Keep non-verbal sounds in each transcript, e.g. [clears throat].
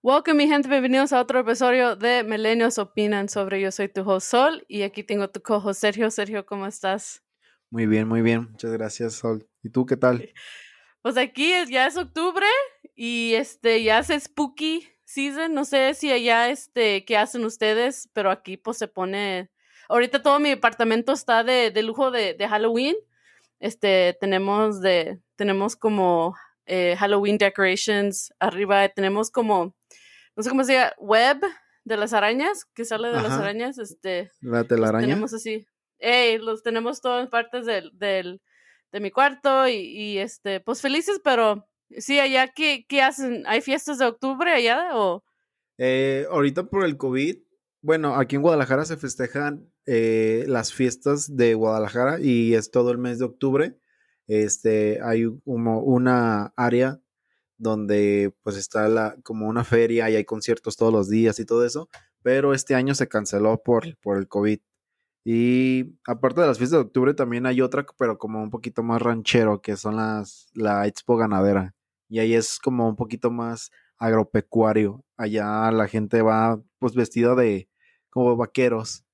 Welcome, mi gente, bienvenidos a otro episodio de Milenios Opinan sobre Yo Soy Tu Host Sol y aquí tengo tu cojo Sergio. Sergio, ¿cómo estás? Muy bien, muy bien. Muchas gracias, Sol. ¿Y tú qué tal? [laughs] Pues aquí es, ya es octubre y este ya es spooky season. No sé si allá este qué hacen ustedes, pero aquí pues se pone. Ahorita todo mi departamento está de, de lujo de, de, Halloween. Este tenemos de tenemos como eh, Halloween decorations arriba. Tenemos como no sé cómo se llama, web de las arañas, que sale de las arañas, este. La telaraña. Tenemos así. Ey, los tenemos todas partes del, del, de mi cuarto y, y, este, pues felices, pero sí, allá, ¿qué, ¿qué hacen? ¿Hay fiestas de octubre allá o...? Eh, ahorita por el COVID, bueno, aquí en Guadalajara se festejan eh, las fiestas de Guadalajara y es todo el mes de octubre. Este, hay como una área donde pues está la, como una feria y hay conciertos todos los días y todo eso, pero este año se canceló por, por el COVID. Y aparte de las fiestas de octubre también hay otra, pero como un poquito más ranchero, que son las, la Expo Ganadera. Y ahí es como un poquito más agropecuario. Allá la gente va pues vestida de como vaqueros.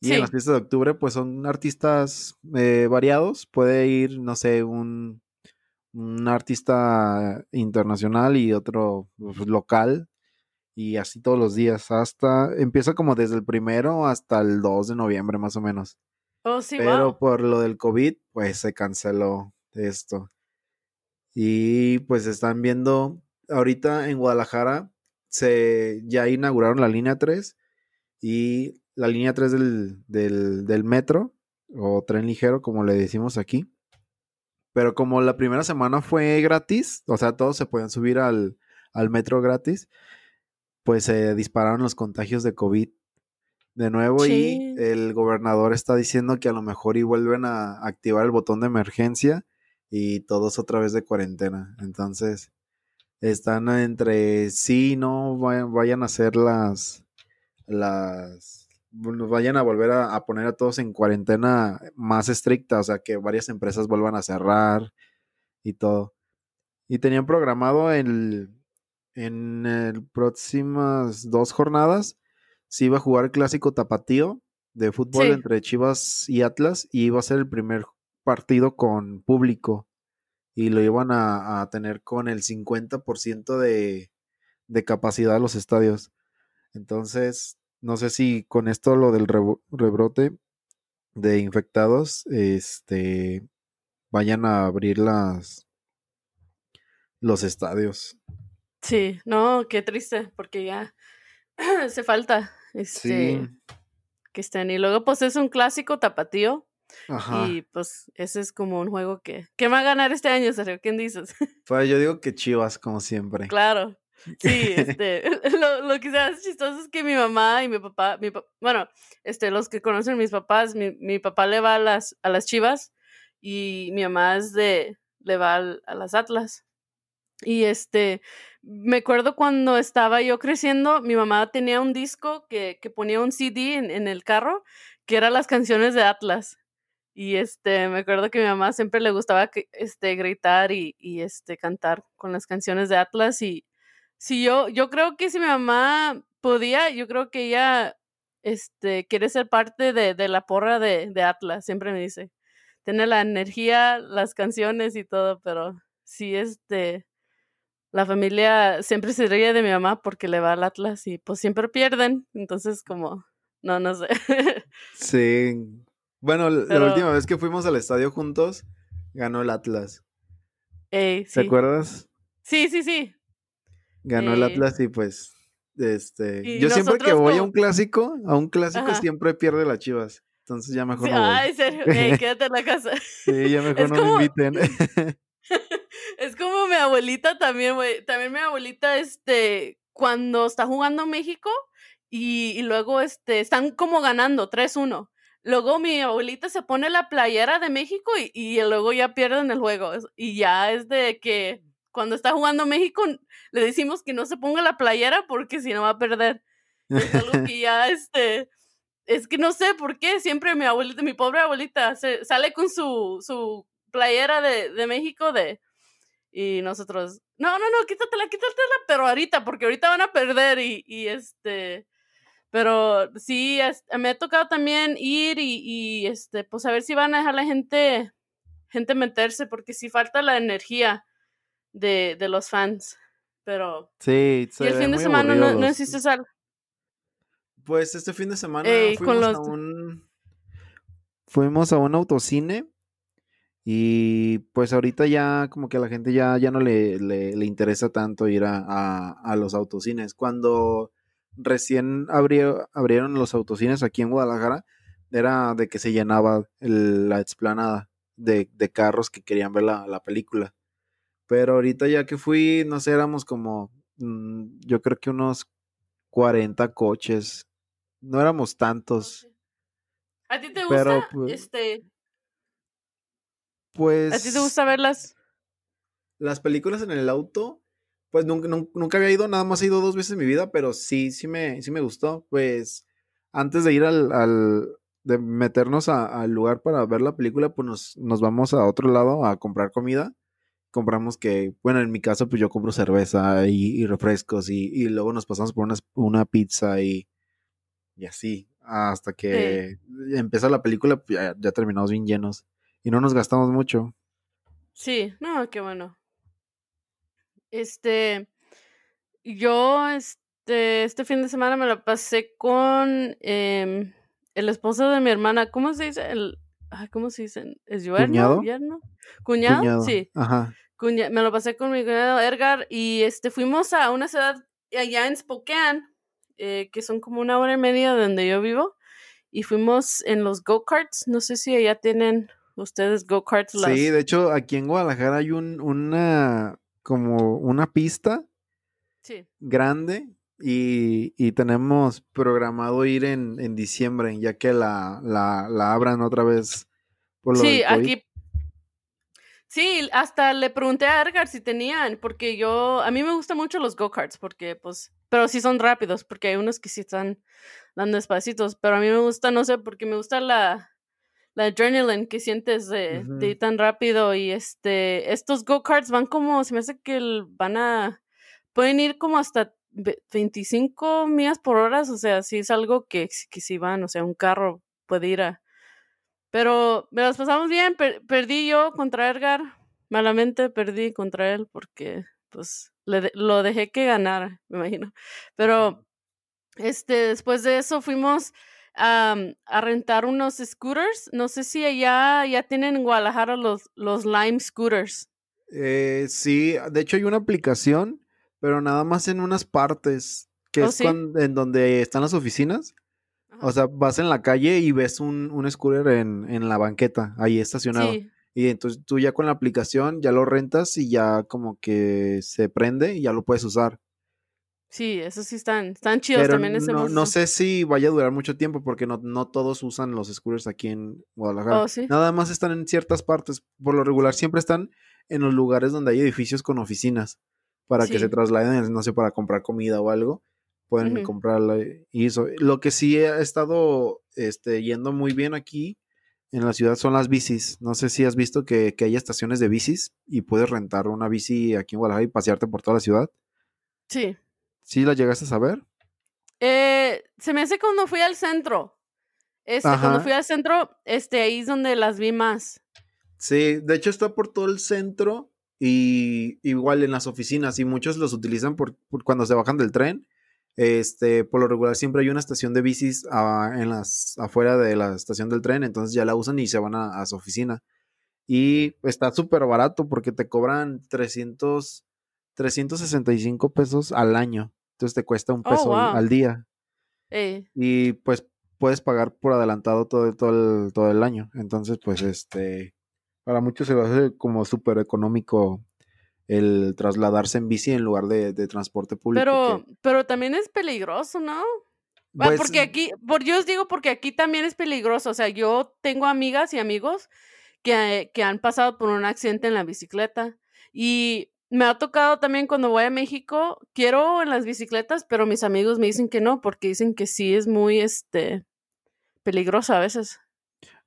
Y en las fiestas de octubre pues son artistas eh, variados. Puede ir, no sé, un un artista internacional y otro pues, local y así todos los días hasta empieza como desde el primero hasta el 2 de noviembre más o menos. Oh, sí, Pero por lo del COVID pues se canceló esto. Y pues están viendo ahorita en Guadalajara se ya inauguraron la línea 3 y la línea 3 del, del, del metro o tren ligero como le decimos aquí pero como la primera semana fue gratis, o sea, todos se podían subir al, metro gratis, pues se dispararon los contagios de COVID de nuevo y el gobernador está diciendo que a lo mejor y vuelven a activar el botón de emergencia y todos otra vez de cuarentena. Entonces, están entre sí, no vayan, a hacer las las vayan a volver a, poner a todos en cuarentena más estricta, o sea, que varias empresas vuelvan a cerrar y todo. Y tenían programado el, en el próximas dos jornadas, se iba a jugar el clásico tapatío de fútbol entre Chivas y Atlas y iba a ser el primer partido con público y lo iban a, a tener con el 50% de, de capacidad de los estadios. Entonces, no sé si con esto lo del rebrote de infectados, este, vayan a abrir las los estadios. Sí, no, qué triste, porque ya [clears throat] hace falta este que estén. Y luego, pues es un clásico tapatío. Y pues ese es como un juego que. ¿Qué va a ganar este año, Sergio? ¿Quién dices? [laughs] Pues yo digo que Chivas, como siempre. Claro. [laughs] Sí, [laughs] este, lo, lo que sea chistoso es que mi mamá y mi papá, mi bueno, este, los que conocen mis papás, mi, mi, papá le va a las, a las chivas y mi mamá es de, le va a las atlas. Y este, me acuerdo cuando estaba yo creciendo, mi mamá tenía un disco que, que ponía un CD en, en, el carro, que eran las canciones de Atlas. Y este, me acuerdo que mi mamá siempre le gustaba este, gritar y, y este, cantar con las canciones de Atlas y, si yo, yo creo que si mi mamá podía, yo creo que ella este, quiere ser parte de, de la porra de, de, Atlas, siempre me dice. Tiene la energía, las canciones y todo, pero sí, este, la familia siempre se ríe de mi mamá porque le va al Atlas y pues siempre pierden, entonces como, no, no sé. sí. Bueno, la última vez que fuimos al estadio juntos, ganó el Atlas. ¿Te acuerdas? Sí, sí, sí. Ganó el Atlas y pues, este, yo siempre que voy a un clásico, a un clásico siempre pierde las Chivas. Entonces ya mejor no voy. Ay, serio, [laughs] quédate en la casa. Sí, ya [laughs] mejor no me inviten. [laughs] es como mi abuelita también, güey. También mi abuelita, este, cuando está jugando México y, y luego, este, están como ganando 3-1. Luego mi abuelita se pone la playera de México y, y luego ya pierden el juego. Y ya es de que cuando está jugando México, le decimos que no se ponga la playera porque si no va a perder. Es algo [laughs] que ya, este, es que no sé por qué siempre mi abuelita, mi pobre abuelita, se, sale con su, su playera de, de México de... Y nosotros, no, no, no, quítatela, quítatela, pero ahorita, porque ahorita van a perder y, y este... Pero sí, me ha tocado también ir y, y, este, pues a ver si van a dejar la gente, gente meterse, porque si falta la energía de, de los fans. Pero. Sí, y el fin de semana no, no hiciste algo. Pues este fin de semana fuimos a un. Fuimos a un autocine. Y pues ahorita ya como que a la gente ya, ya no le, le, interesa tanto ir a, a, a, los autocines. Cuando recién abrió, abrieron los autocines aquí en Guadalajara, era de que se llenaba la explanada de, de, carros que querían ver la, la película. Pero ahorita ya que fui, no sé, éramos como, mm, yo creo que unos 40 coches. No éramos tantos. ¿A ti te gusta pues este? Pues. ¿A ti te gusta verlas? Las películas en el auto, pues nunca, nunca, había ido, nada más he ido dos veces en mi vida, pero sí, sí me, sí me gustó. Pues antes de ir al, al de meternos al lugar para ver la película, pues nos, nos vamos a otro lado a comprar comida compramos que, bueno, en mi caso, pues yo compro cerveza y, refrescos y, luego nos pasamos por una, una pizza y, y así, hasta que empezó la película, pues ya, terminamos bien llenos y no nos gastamos mucho. Sí, no, qué bueno. Este, yo, este, este fin de semana me la pasé con em, el esposo de mi hermana, ¿cómo se dice? El, ¿Cómo se dice? ¿Es ¿Cuñado? ¿Cuñado? Sí. Ajá me lo pasé con mi cuñado Edgar y este, fuimos a una ciudad allá en Spokane, eh, que son como una hora y media de donde yo vivo, y fuimos en los go-karts. No sé si allá tienen ustedes go-karts. Sí, de hecho, aquí en Guadalajara hay un, una, como una pista grande y, y, tenemos programado ir en, en diciembre, ya que la, la, la abran otra vez. Por lo sí, aquí Sí, hasta le pregunté a Edgar si tenían, porque yo, a mí me gustan mucho los go-karts, porque pues, pero sí son rápidos, porque hay unos que sí están dando espacitos, pero a mí me gusta, no sé, porque me gusta la, la adrenaline que sientes de, ir tan rápido y este, estos go-karts van como, se me hace que van a, pueden ir como hasta 25 millas por hora, o sea, sí es algo que, que si van, o sea, un carro puede ir a pero me las pasamos bien, perdí yo contra Edgar, malamente perdí contra él porque pues le lo dejé que ganara, me imagino. Pero este, después de eso fuimos a, a rentar unos scooters. No sé si allá ya tienen en Guadalajara los, los Lime Scooters. Eh, sí, de hecho hay una aplicación, pero nada más en unas partes, que ¿Oh, es en donde están las oficinas. O sea, vas en la calle y ves un, un scooter en, en la banqueta, ahí estacionado. Y entonces tú ya con la aplicación ya lo rentas y ya como que se prende y ya lo puedes usar. Sí, esos sí están, están chidos también ese no, no sé si vaya a durar mucho tiempo porque no, no todos usan los scooters aquí en Guadalajara. Oh, Nada más están en ciertas partes. Por lo regular siempre están en los lugares donde hay edificios con oficinas para que se trasladen, no sé, para comprar comida o algo pueden comprarla y eso. Lo que sí ha estado este, yendo muy bien aquí en la ciudad son las bicis. No sé si has visto que, hay estaciones de bicis y puedes rentar una bici aquí en Guadalajara y pasearte por toda la ciudad. Sí. ¿Sí la llegaste a saber? Eh, se me hace cuando fui al centro. Este, cuando fui al centro, este, ahí es donde las vi más. Sí, de hecho está por todo el centro y igual en las oficinas y muchos los utilizan por cuando se bajan del tren este, por lo regular siempre hay una estación de bicis ah, en las, afuera de la estación del tren, entonces ya la usan y se van a, su oficina. Y está súper barato porque te cobran 300, 365 pesos al año. Entonces te cuesta un oh, peso al, día. Y pues puedes pagar por adelantado todo, todo, el, todo el año. Entonces, pues este, para muchos se va a hacer como súper económico el trasladarse en bici en lugar de, transporte público. Pero, pero también es peligroso, ¿no? Ah, pues, porque aquí, por, yo os digo porque aquí también es peligroso. O sea, yo tengo amigas y amigos que, que han pasado por un accidente en la bicicleta. Y me ha tocado también cuando voy a México, quiero en las bicicletas, pero mis amigos me dicen que no, porque dicen que sí es muy, este, peligrosa a veces.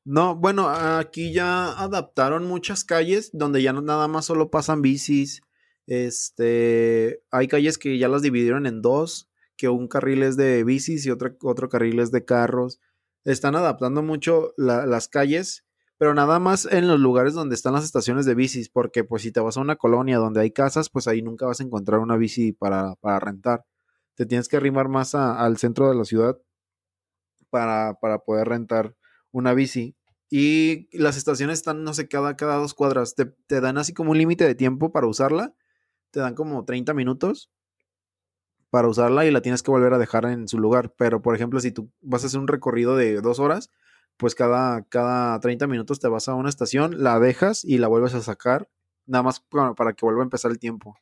No, bueno, aquí ya adaptaron muchas calles donde ya no nada más solo pasan bicis. Este, hay calles que ya las dividieron en dos, que un carril es de bicis y otro, otro carril es de carros. Están adaptando mucho las calles, pero nada más en los lugares donde están las estaciones de bicis, porque pues si te vas a una colonia donde hay casas, pues ahí nunca vas a encontrar una bici para, para rentar. Te tienes que arrimar más al centro de la ciudad para, para poder rentar una bici. Y las estaciones están, no sé, cada, cada dos cuadras. Te, te dan así como un límite de tiempo para usarla. Te dan como 30 minutos para usarla y la tienes que volver a dejar en su lugar. Pero, por ejemplo, si tú vas a hacer un recorrido de dos horas, pues cada, cada 30 minutos te vas a una estación, la dejas y la vuelves a sacar, nada más para que vuelva a empezar el tiempo.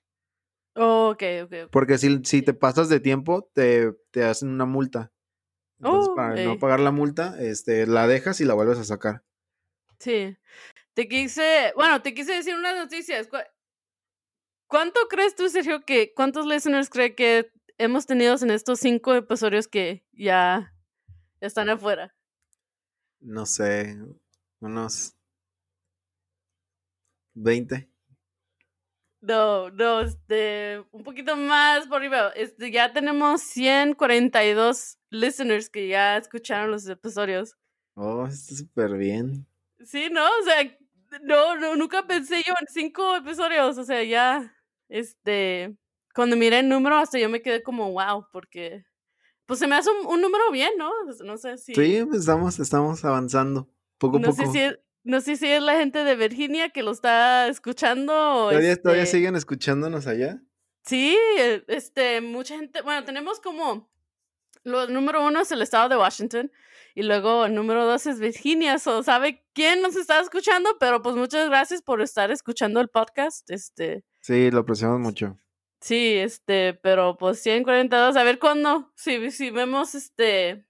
Oh, ok, ok. Porque si, si te pasas de tiempo, te, te hacen una multa. Entonces, Oh, para no pagar la multa, este, la dejas y la vuelves a sacar. Sí. Te quise, bueno, te quise decir unas noticias. ¿Cu- ¿Cuánto crees tú, Sergio, que cuántos listeners cree que hemos tenido en estos cinco episodios que ya están afuera? No sé, unos 20. No, no, este, un poquito más por arriba. Este, ya tenemos 142 listeners que ya escucharon los episodios. Oh, está súper bien. Sí, ¿no? O sea, no, no, nunca pensé yo en cinco episodios. O sea, ya, este, cuando miré el número, hasta yo me quedé como, wow, porque, pues se me hace un, un número bien, ¿no? No sé si, Sí, pues, estamos, estamos avanzando poco a no poco. sé si es, no sé si es la gente de Virginia que lo está escuchando ¿Todavía, todavía este, siguen escuchándonos allá? Sí, eh, este, mucha gente, bueno, tenemos como, lo número uno es el estado de Washington y luego el número dos es Virginia, so sabe quién nos está escuchando, pero pues muchas gracias por estar escuchando el podcast, este, Sí, lo apreciamos mucho. Sí, este, pero pues 142, a ver cuándo, si, si vemos, este,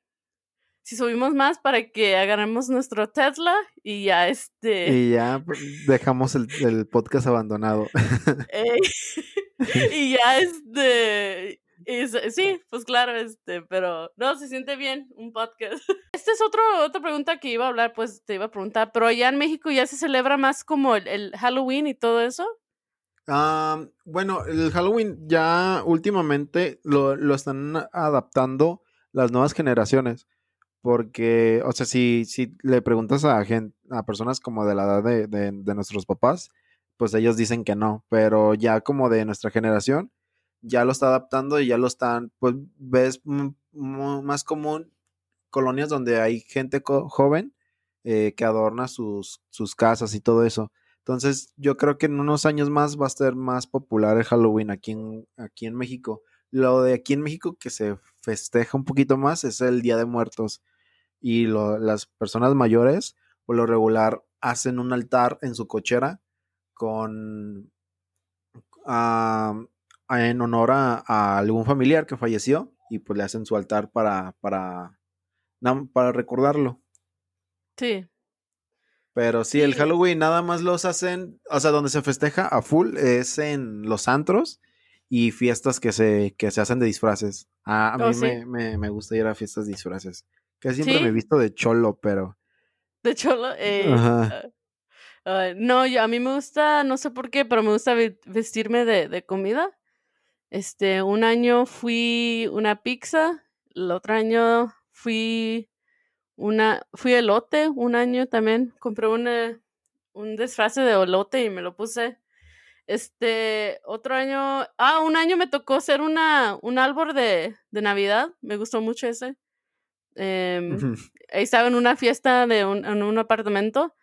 si subimos más para que agarremos nuestro Tesla y ya, este, Y ya pues, dejamos el, el podcast abandonado. [laughs] eh, [laughs] y ya, este, es- sí, pues claro, este, pero no, se siente bien un podcast. [laughs] Esta es otro, otra pregunta que iba a hablar, pues te iba a preguntar, pero allá en México ya se celebra más como el, el Halloween y todo eso. Bueno, el Halloween ya últimamente lo, lo están adaptando las nuevas generaciones. Porque, o sea, si, si le preguntas a gente, a personas como de la edad de, de- nuestros papás, pues ellos dicen que no. Pero ya como de nuestra generación, ya lo está adaptando y ya lo están, pues ves más común colonias donde hay gente joven eh, que adorna sus, sus casas y todo eso. Entonces, yo creo que en unos años más va a ser más popular el Halloween aquí en, aquí en México. Lo de aquí en México que se festeja un poquito más es el Día de Muertos. Y lo- las personas mayores, por lo regular, hacen un altar en su cochera con ah, en honor a, a algún familiar que falleció y pues le hacen su altar para, para, para recordarlo. Sí. Pero sí, el. Halloween nada más los hacen, o sea, donde se festeja a full es en los antros y fiestas que se, que se hacen de disfraces. A, a Oh, mí sí. me, me, me gusta ir a fiestas de disfraces. Que siempre me he visto de cholo, pero... De hecho, lo- eh, Ajá. ah, ah, no, yo, a mí me gusta, no sé por qué, pero me gusta ve- vestirme de, de comida. Este, un año fui una pizza, el otro año fui una, fui elote, un año también compré una, un disfraz de elote y me lo puse. Este, otro año, ah, un año me tocó ser una, un árbol de, de Navidad, me gustó mucho ese. Ahí estaba en una fiesta de un, en un apartamento.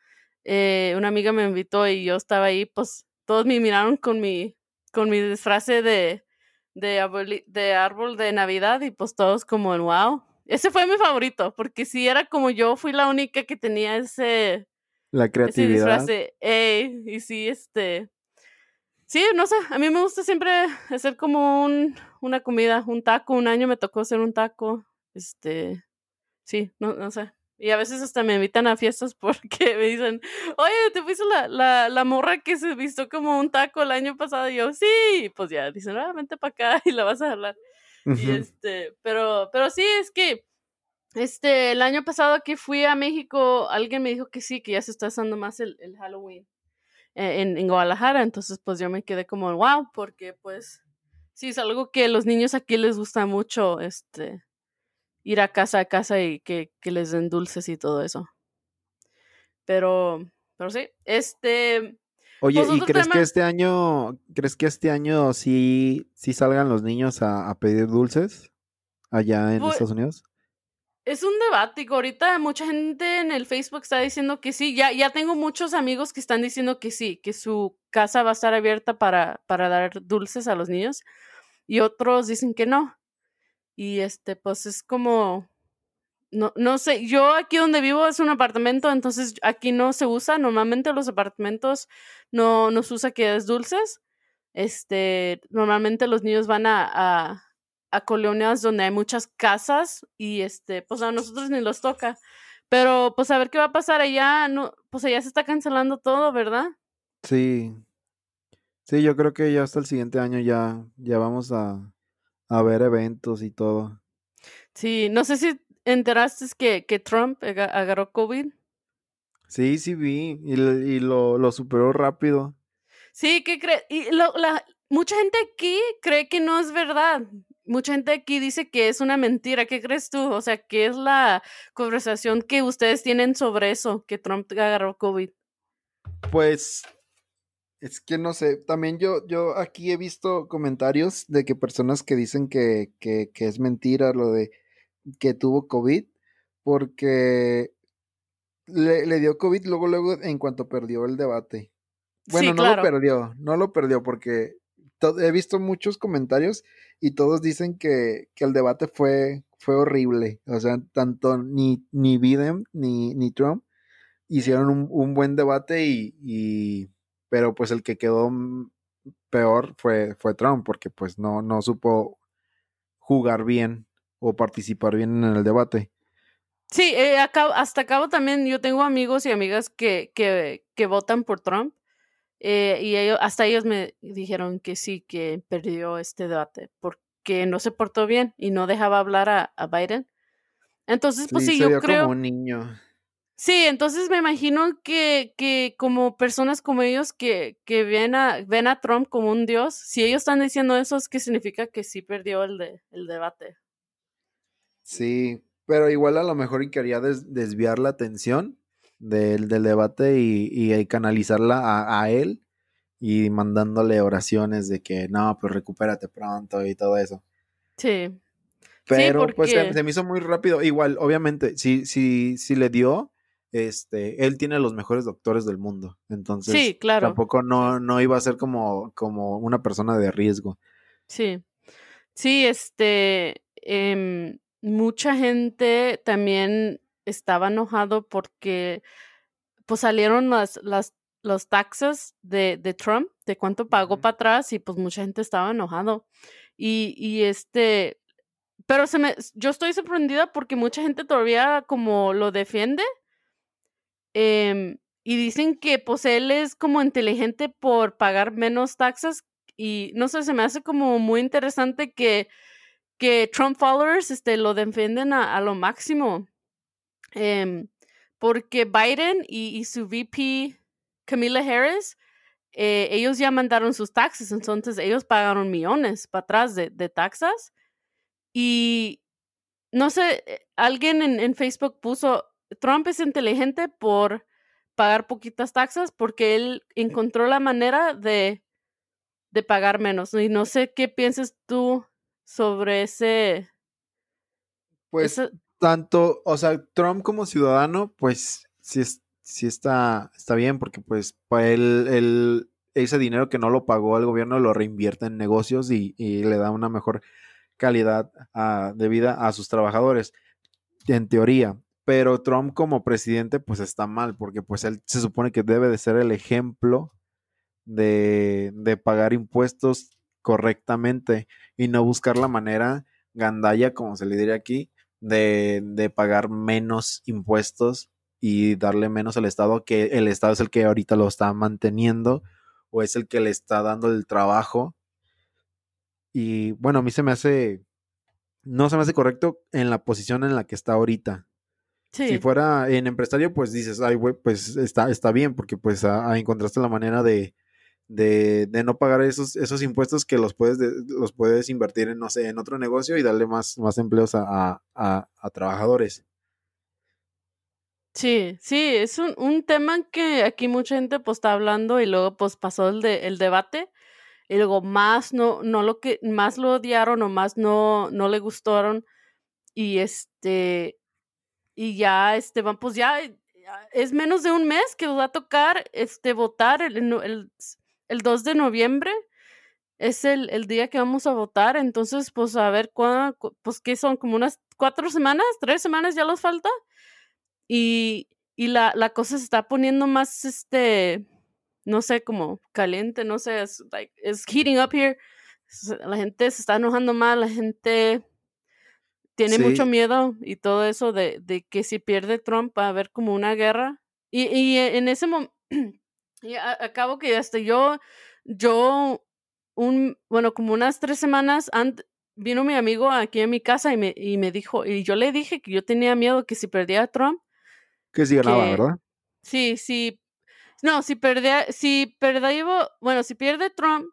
eh, una amiga me invitó y yo estaba ahí, pues todos me miraron con mi, con mi disfraz de, de, de árbol de Navidad y pues todos como, wow. Ese fue mi favorito, porque si era como yo fui la única que tenía ese, La ese creatividad. y sí, este, sí, no sé, a mí me gusta siempre hacer como un, una comida, un taco, un año me tocó hacer un taco, este, sí, no, no sé. Y a veces hasta me invitan a fiestas [laughs] porque me dicen, oye, te fuiste la, la, la morra que se vistió como un taco el año pasado. Y yo, sí, pues ya, dicen, ah, vente para acá [laughs] y la vas a hablar. Y este, pero, pero sí, es que este, el año pasado que fui a México, alguien me dijo que sí, que ya se está usando más el, el Halloween eh, en, en, Guadalajara. Entonces, pues yo me quedé como, wow, porque pues sí, es algo que los niños aquí les gusta mucho, este, ir a casa a casa y que, que les den dulces y todo eso. Pero, pero sí, este... Oye, pues, ¿y otro crees que este año, crees que este año sí, sí salgan los niños a, a pedir dulces allá en Pues- Estados Unidos? Es un debate, ahorita mucha gente en el Facebook está diciendo que sí. Ya, ya tengo muchos amigos que están diciendo que sí, que su casa va a estar abierta para, para dar dulces a los niños. Y otros dicen que no. Y este, pues es como. No, no sé, yo aquí donde vivo es un apartamento, entonces aquí no se usa. Normalmente los apartamentos no, no se usa que es dulces. Este, normalmente los niños van a, a, a colonias donde hay muchas casas y este, pues a nosotros ni los toca. Pero pues a ver qué va a pasar allá, no, pues allá se está cancelando todo, ¿verdad? Sí. Sí, yo creo que ya hasta el siguiente año ya, ya vamos a, a ver eventos y todo. Sí, no sé si enteraste que, que Trump aga- agarró COVID. Sí, sí vi, y, lo- y lo, lo superó rápido. Sí, ¿qué cree? Y lo- la, mucha gente aquí cree que no es verdad. Mucha gente aquí dice que es una mentira. ¿Qué crees tú? O sea, ¿qué es la conversación que ustedes tienen sobre eso, que Trump agarró COVID? Pues es que no sé, también yo, yo aquí he visto comentarios de que personas que dicen que, que, que es mentira lo de que tuvo COVID, porque le, le dio COVID luego, luego en cuanto perdió el debate. Bueno, sí, no lo perdió, no lo perdió porque he visto muchos comentarios y todos dicen que, que el debate fue, fue horrible. O sea, tanto ni, ni Biden ni, ni Trump hicieron un, un buen debate y, y- pero pues el que quedó peor fue, fue Trump porque pues no, no supo jugar bien o participar bien en el debate. Sí, eh, acá- hasta acabo también, yo tengo amigos y amigas que, que, que votan por Trump eh, y ellos, hasta ellos me dijeron que sí, que perdió este debate porque no se portó bien y no dejaba hablar a, a Biden. Entonces, pues sí, yo vio creo... como un niño. Sí, entonces me imagino que, que como personas como ellos que, que ven, a, ven a Trump como un dios, si ellos están diciendo eso, es que significa que sí perdió el, de, el debate. Sí, pero igual a lo mejor quería des- desviar la atención del, del debate y, y ahí canalizarla a, a él y mandándole oraciones de que no, pues recupérate pronto y todo eso. Sí. Pero pues se, porque- se me hizo muy rápido. Igual, obviamente, si, si, si le dio, este, él tiene los mejores doctores del mundo. Entonces, Sí, claro. tampoco no, no iba a ser como, como una persona de riesgo. Sí. Sí, este, em, mucha gente también estaba enojado porque pues salieron las, las, los taxes de, de Trump, de cuánto pagó para atrás y pues mucha gente estaba enojado. Y, y este, pero se me, yo estoy sorprendida porque mucha gente todavía como lo defiende. em, y dicen que pues él es como inteligente por pagar menos taxes y no sé, se me hace como muy interesante que, que Trump followers este, lo defienden a, a lo máximo. Em, porque Biden y, y su VP Camila Harris, eh, ellos ya mandaron sus taxes, entonces ellos pagaron millones para atrás de, de taxas. Y no sé, eh, alguien en, en Facebook puso, Trump es inteligente por pagar poquitas taxas porque él encontró la manera de, de pagar menos. Y no sé qué piensas tú sobre ese... Pues ese- tanto, o sea, Trump como ciudadano, pues sí, es, sí está, está bien, porque pues para él, él- ese dinero que no lo pagó el gobierno lo reinvierte en negocios y, y le da una mejor calidad ah, de vida a sus trabajadores, en teoría. Pero Trump como presidente, pues está mal, porque pues él se supone que debe de ser el ejemplo de, de pagar impuestos correctamente y no buscar la manera gandalla, como se le diría aquí, de, de pagar menos impuestos y darle menos al Estado, que el Estado es el que ahorita lo está manteniendo o es el que le está dando el trabajo. Y bueno, a mí se me hace no se me hace correcto en la posición en la que está ahorita. Sí. Si fuera en empresario, pues dices, ay, güey, pues está, está bien, porque pues ah, encontraste la manera de, de, de, no pagar esos, esos impuestos que los puedes, los puedes invertir en, no sé, en otro negocio y darle más, más empleos a, a, a trabajadores. Sí, sí, es un, un, tema que aquí mucha gente pues está hablando y luego pues pasó el, de, el debate y luego más no, no lo que, más lo odiaron o más no, no le gustaron y este, y ya, este, pues ya, es menos de un mes que va a tocar, este, votar el, el 2 de noviembre es el, el, día que vamos a votar, entonces, pues a ver, cuándo, pues que son como unas cuatro semanas, tres semanas ya los falta. Y, y la, la, cosa se está poniendo más, este, no sé, como caliente, no sé, es like, it's heating up here. La gente se está enojando más, la gente tiene sí. mucho miedo y todo eso de, de, que si pierde Trump va a haber como una guerra. Y, y en ese momento, [clears throat] y acabo que hasta yo, yo, un, bueno, como unas tres semanas antes, vino mi amigo aquí a mi casa y me, y me dijo, y yo le dije que yo tenía miedo que si perdía a Trump, que si ganaba, que, ¿verdad? Sí, sí. No, si perdía, si perdía, bueno, si pierde Trump,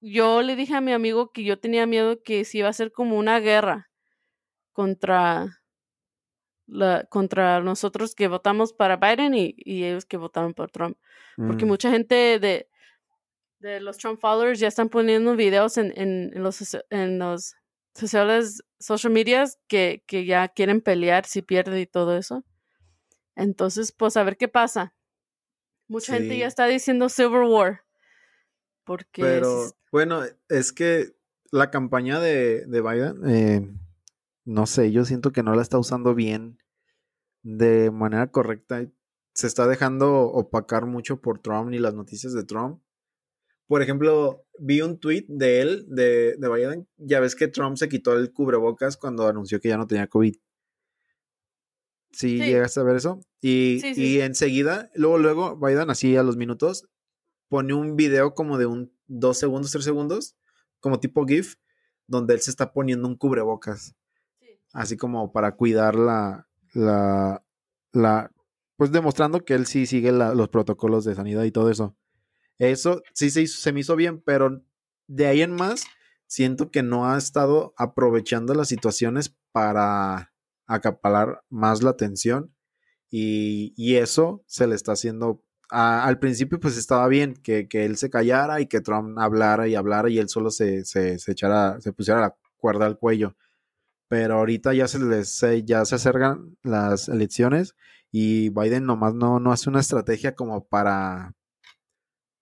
yo le dije a mi amigo que yo tenía miedo que si iba a ser como una guerra contra la, contra nosotros que votamos para Biden y, y ellos que votaron por Trump. Porque Mm. mucha gente de, de los Trump followers ya están poniendo videos en, en, en los, en los sociales, social medias que, que ya quieren pelear si pierde y todo eso. Entonces, pues a ver qué pasa. Mucha gente ya está diciendo Civil War. Porque Pero bueno, es que la campaña de, de Biden, eh, no sé, yo siento que no la está usando bien de manera correcta. Se está dejando opacar mucho por Trump y las noticias de Trump. Por ejemplo, vi un tweet de él, de, de Biden. Ya ves que Trump se quitó el cubrebocas cuando anunció que ya no tenía COVID. Sí, Sí. llegaste a ver eso. Y, Sí, y enseguida, luego, luego, Biden, así a los minutos, pone un video como de un dos segundos, tres segundos, como tipo GIF, donde él se está poniendo un cubrebocas. Así como para cuidar la, la, la, pues demostrando que él sí sigue los protocolos de sanidad y todo eso. Eso sí se, hizo- se me hizo bien, pero de ahí en más, siento que no ha estado aprovechando las situaciones para acaparar más la atención y, y eso se le está haciendo. al principio, pues estaba bien que, que él se callara y que Trump hablara y hablara y él solo se, se, se echara, se pusiera la cuerda al cuello. Pero ahorita ya se les ya se acercan las elecciones y Biden nomás no, no hace una estrategia como para,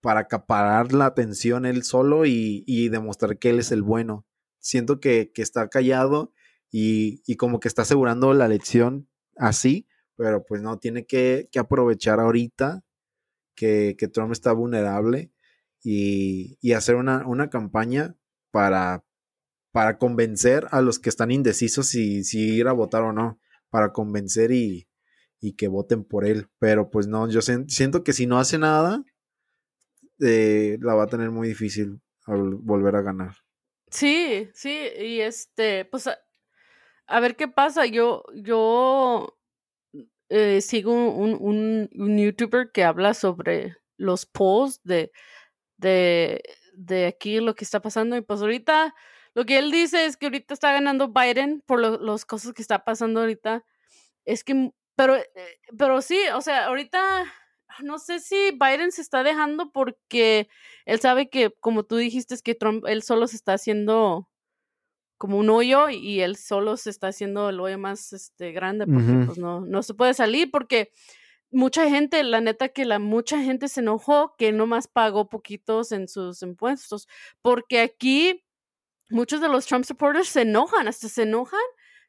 para acaparar la atención él solo y, y demostrar que él es el bueno. Siento que, que está callado y, y como que está asegurando la elección así, pero pues no, tiene que, que aprovechar ahorita que, que Trump está vulnerable y, y hacer una, una campaña para, para convencer a los que están indecisos si, si ir a votar o no, para convencer y, y que voten por él. Pero pues no, yo siento que si no hace nada, eh, la va a tener muy difícil volver a ganar. Sí, sí, y este, pues a, a ver qué pasa. Yo, yo eh, sigo un, un, un youtuber que habla sobre los polls de, de, de aquí lo que está pasando. Y pues ahorita lo que él dice es que ahorita está ganando Biden por lo- las cosas que está pasando ahorita. Es que, pero, eh, pero sí, o sea, ahorita no sé si Biden se está dejando porque él sabe que, como tú dijiste, es que Trump, él solo se está haciendo como un hoyo y- él solo se está haciendo el hoyo más este, grande porque Ujú. pues no, no se puede salir porque mucha gente, la neta que la mucha gente se enojó que nomás pagó poquitos en sus impuestos porque aquí muchos de los Trump supporters se enojan, hasta se enojan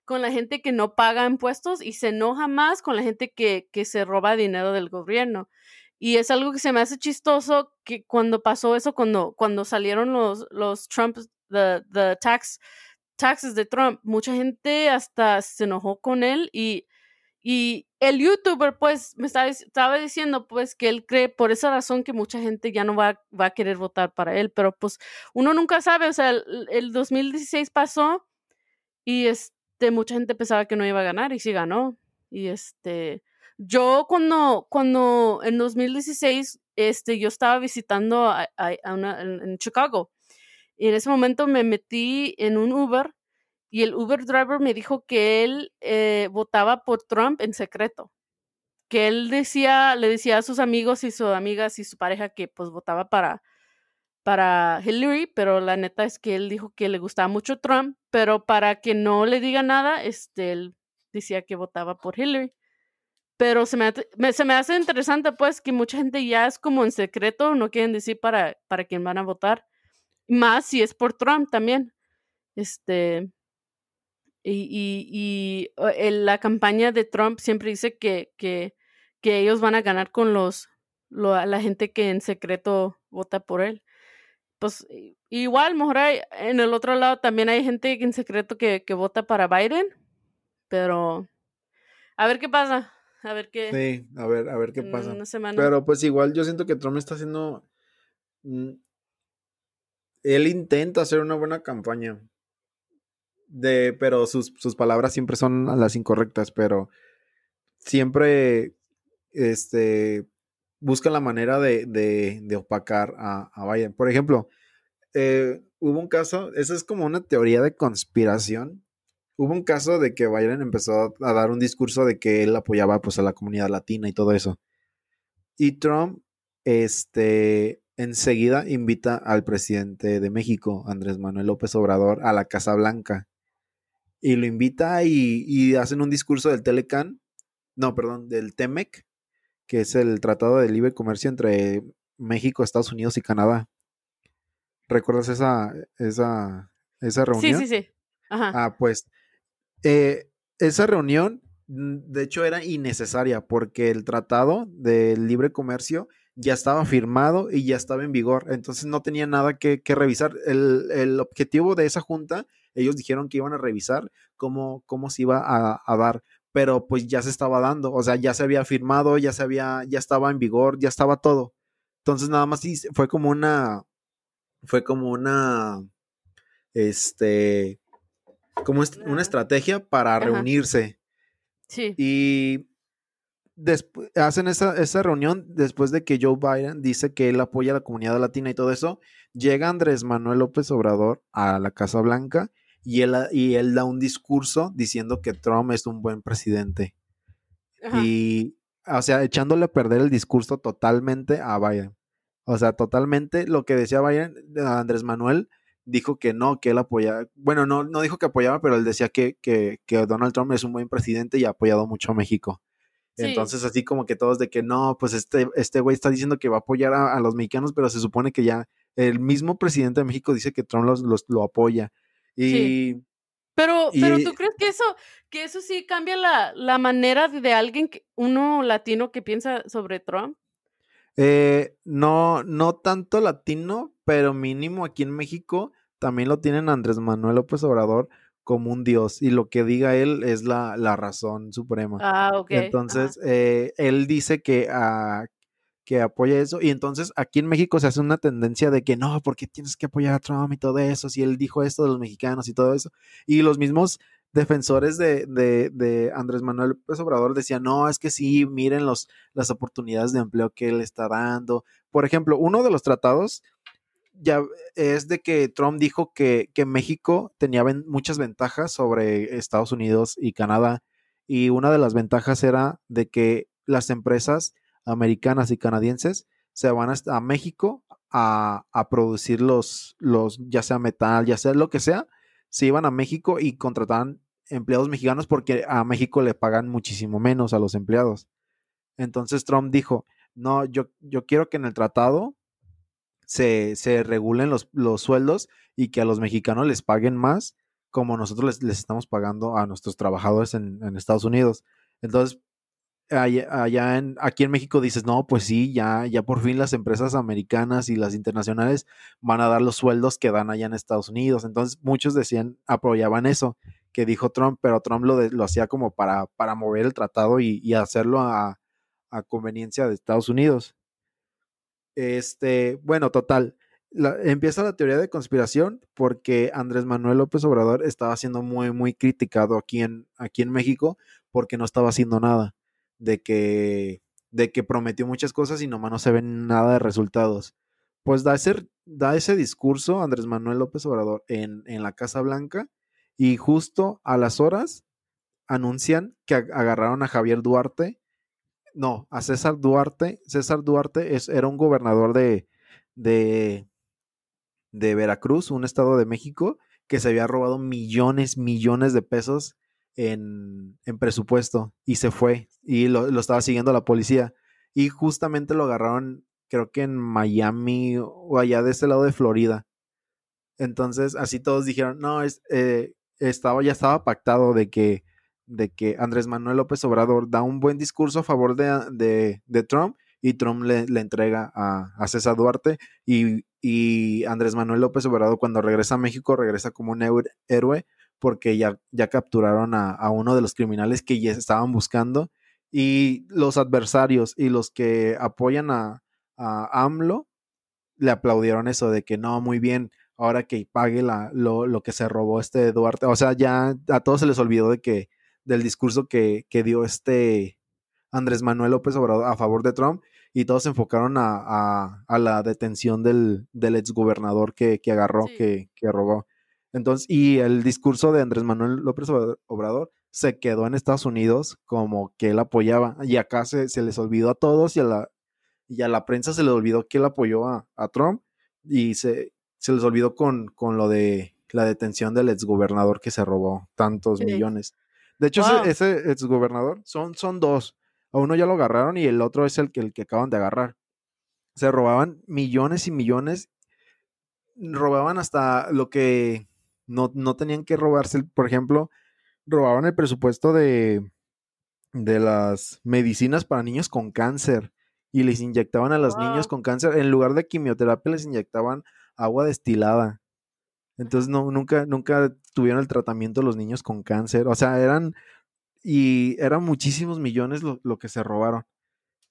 con la gente que no paga impuestos y se enoja más con la gente que, que se roba dinero del gobierno. Y es algo que se me hace chistoso que cuando pasó eso, cuando, cuando salieron los, los Trump, the, the tax, taxes de Trump, mucha gente hasta se enojó con él y el youtuber pues me estaba, estaba diciendo pues que él cree por esa razón que mucha gente ya no va, va a querer votar para él, pero pues uno nunca sabe, o sea, el, el 2016 pasó Y este, mucha gente pensaba que no iba a ganar y sí ganó. Y este, yo cuando, cuando en 2016, este, yo estaba visitando a, en, Chicago. Y en ese momento me metí en un Uber y el Uber driver me dijo que él eh, votaba por Trump en secreto. Que él decía, le decía a sus amigos y sus amigas y su pareja que pues votaba para, para Hillary, pero la neta es que él dijo que le gustaba mucho Trump, pero para que no le diga nada, este, él decía que votaba por Hillary. Pero se me, se me hace interesante, pues, que mucha gente ya es como en secreto, no quieren decir para, para quién van a votar. Más si es por Trump también. Este. Y, y, la campaña de Trump siempre dice que, que, que ellos van a ganar con los la gente que en secreto vota por él pues igual, mejor hay, en el otro lado también hay gente en secreto que, que vota para Biden, pero a ver qué pasa, a ver qué. Sí, a ver, a ver qué pasa. Pero pues igual yo siento que Trump está haciendo, mm, él intenta hacer una buena campaña, de, pero sus, sus palabras siempre son las incorrectas, pero siempre, este, busca la manera de, opacar a, Biden. Por ejemplo, eh, hubo un caso, eso es como una teoría de conspiración. Hubo un caso de que Biden empezó a dar un discurso de que él apoyaba pues a la comunidad latina y todo eso. Y Trump, este, enseguida invita al presidente de México, Andrés Manuel López Obrador, a la Casa Blanca. Y lo invita y, y hacen un discurso del Telecan, no, perdón, del TEMEC, que es el Tratado de Libre Comercio entre México, Estados Unidos y Canadá. ¿Recuerdas esa, esa, esa reunión? Sí, sí, sí. Ah, pues eh, esa reunión, mm, de hecho, era innecesaria porque el Tratado de Libre Comercio ya estaba firmado y ya estaba en vigor, entonces no tenía nada que, revisar. El, objetivo de esa junta, ellos dijeron que iban a revisar cómo, cómo se iba a, a dar pero pues ya se estaba dando, o sea, ya se había firmado, ya se había, ya estaba en vigor, ya estaba todo. Entonces nada más fue como una, fue como una, este, como una estrategia para reunirse. Sí. Y hacen esa, esa, reunión después de que Joe Biden dice que él apoya a la comunidad latina y todo eso. Llega Andrés Manuel López Obrador a la Casa Blanca y él, y él da un discurso diciendo que Trump es un buen presidente. Y, o sea, echándole a perder el discurso totalmente a Biden. O sea, totalmente lo que decía Biden, Andrés Manuel dijo que no, que él apoyaba, bueno, no, no dijo que apoyaba, pero él decía que, que, que Donald Trump es un buen presidente y ha apoyado mucho a México. Entonces, así como que todos de que no, pues este, este güey está diciendo que va a apoyar a, los mexicanos, pero se supone que ya el mismo presidente de México dice que Trump los, los, lo apoya. Y, Pero, pero tú crees que eso, que eso sí cambia la, la manera de alguien, que, uno latino que piensa sobre Trump? Eh, no, no tanto latino, pero mínimo aquí en México también lo tienen Andrés Manuel López Obrador como un dios y lo que diga él es la, la razón suprema. Ah, ok. Entonces, eh, él dice que, a, ah, que apoya eso. Y entonces aquí en México se hace una tendencia de que no, porque tienes que apoyar a Trump y todo eso, si él dijo esto de los mexicanos y todo eso. Y los mismos defensores de, de, Andrés Manuel López Obrador decían, no, es que sí, miren los, las oportunidades de empleo que él está dando. Por ejemplo, uno de los tratados ya es de que Trump dijo que, que México tenía muchas ventajas sobre Estados Unidos y Canadá. Y una de las ventajas era de que las empresas americanas y canadienses se van a, México a, producir los, los, ya sea metal, ya sea lo que sea, se iban a México y contrataban empleados mexicanos porque a México le pagan muchísimo menos a los empleados. Entonces Trump dijo, no, yo, yo quiero que en el tratado se, regulen los, los, sueldos y que a los mexicanos les paguen más como nosotros les, estamos pagando a nuestros trabajadores en, en Estados Unidos. Entonces, allá, en, aquí en México dices, no, pues sí, ya, ya por fin las empresas americanas y las internacionales van a dar los sueldos que dan allá en Estados Unidos. Entonces muchos decían, apoyaban eso que dijo Trump, pero Trump lo, lo hacía como para, para mover el tratado y, hacerlo a, a, conveniencia de Estados Unidos. Este, bueno, total. empieza la teoría de conspiración porque Andrés Manuel López Obrador estaba siendo muy, muy criticado aquí en, aquí en México porque no estaba haciendo nada. De que, de que prometió muchas cosas y nomás no se ven nada de resultados. Pues da ese, da ese discurso Andrés Manuel López Obrador en, en la Casa Blanca y justo a las horas anuncian que agarraron a Javier Duarte, no, a César Duarte. César Duarte es, era un gobernador de, de, de Veracruz, un estado de México, que se había robado millones, millones de pesos en, en presupuesto y se fue y lo, lo, estaba siguiendo la policía. Y justamente lo agarraron, creo que en Miami o allá de este lado de Florida. Entonces, así todos dijeron, no, es, eh, estaba, ya estaba pactado de que, de que Andrés Manuel López Obrador da un buen discurso a favor de, de, Trump y Trump le, le entrega a, a, César Duarte y, y, Andrés Manuel López Obrador cuando regresa a México regresa como un héroe porque ya, ya capturaron a, a uno de los criminales que ya estaban buscando y los adversarios y los que apoyan a, a AMLO le aplaudieron eso de que no, muy bien, ahora que pague la, lo, lo, que se robó este Duarte. O sea, ya a todos se les olvidó de que, del discurso que, que dio este Andrés Manuel López Obrador a favor de Trump y todos se enfocaron a, a, a la detención del, del exgobernador que, que agarró, Sí. que, que robó. Entonces, y el discurso de Andrés Manuel López Obrador se quedó en Estados Unidos como que él apoyaba. Y acá se, se les olvidó a todos y a la, y a la prensa se les olvidó que él apoyó a, a Trump y se, se les olvidó con, con lo de la detención del exgobernador que se robó tantos Sí. millones. De hecho, Wow. ese, ese exgobernador son, son dos. A uno ya lo agarraron y el otro es el que, el que acaban de agarrar. Se robaban millones y millones. Robaban hasta lo que no, no tenían que robarse. Por ejemplo, robaban el presupuesto de, de las medicinas para niños con cáncer y les inyectaban a los niños Wow. con cáncer. En lugar de quimioterapia les inyectaban agua destilada. Entonces no, nunca, nunca tuvieron el tratamiento los niños con cáncer. O sea, eran, y eran muchísimos millones lo, lo que se robaron.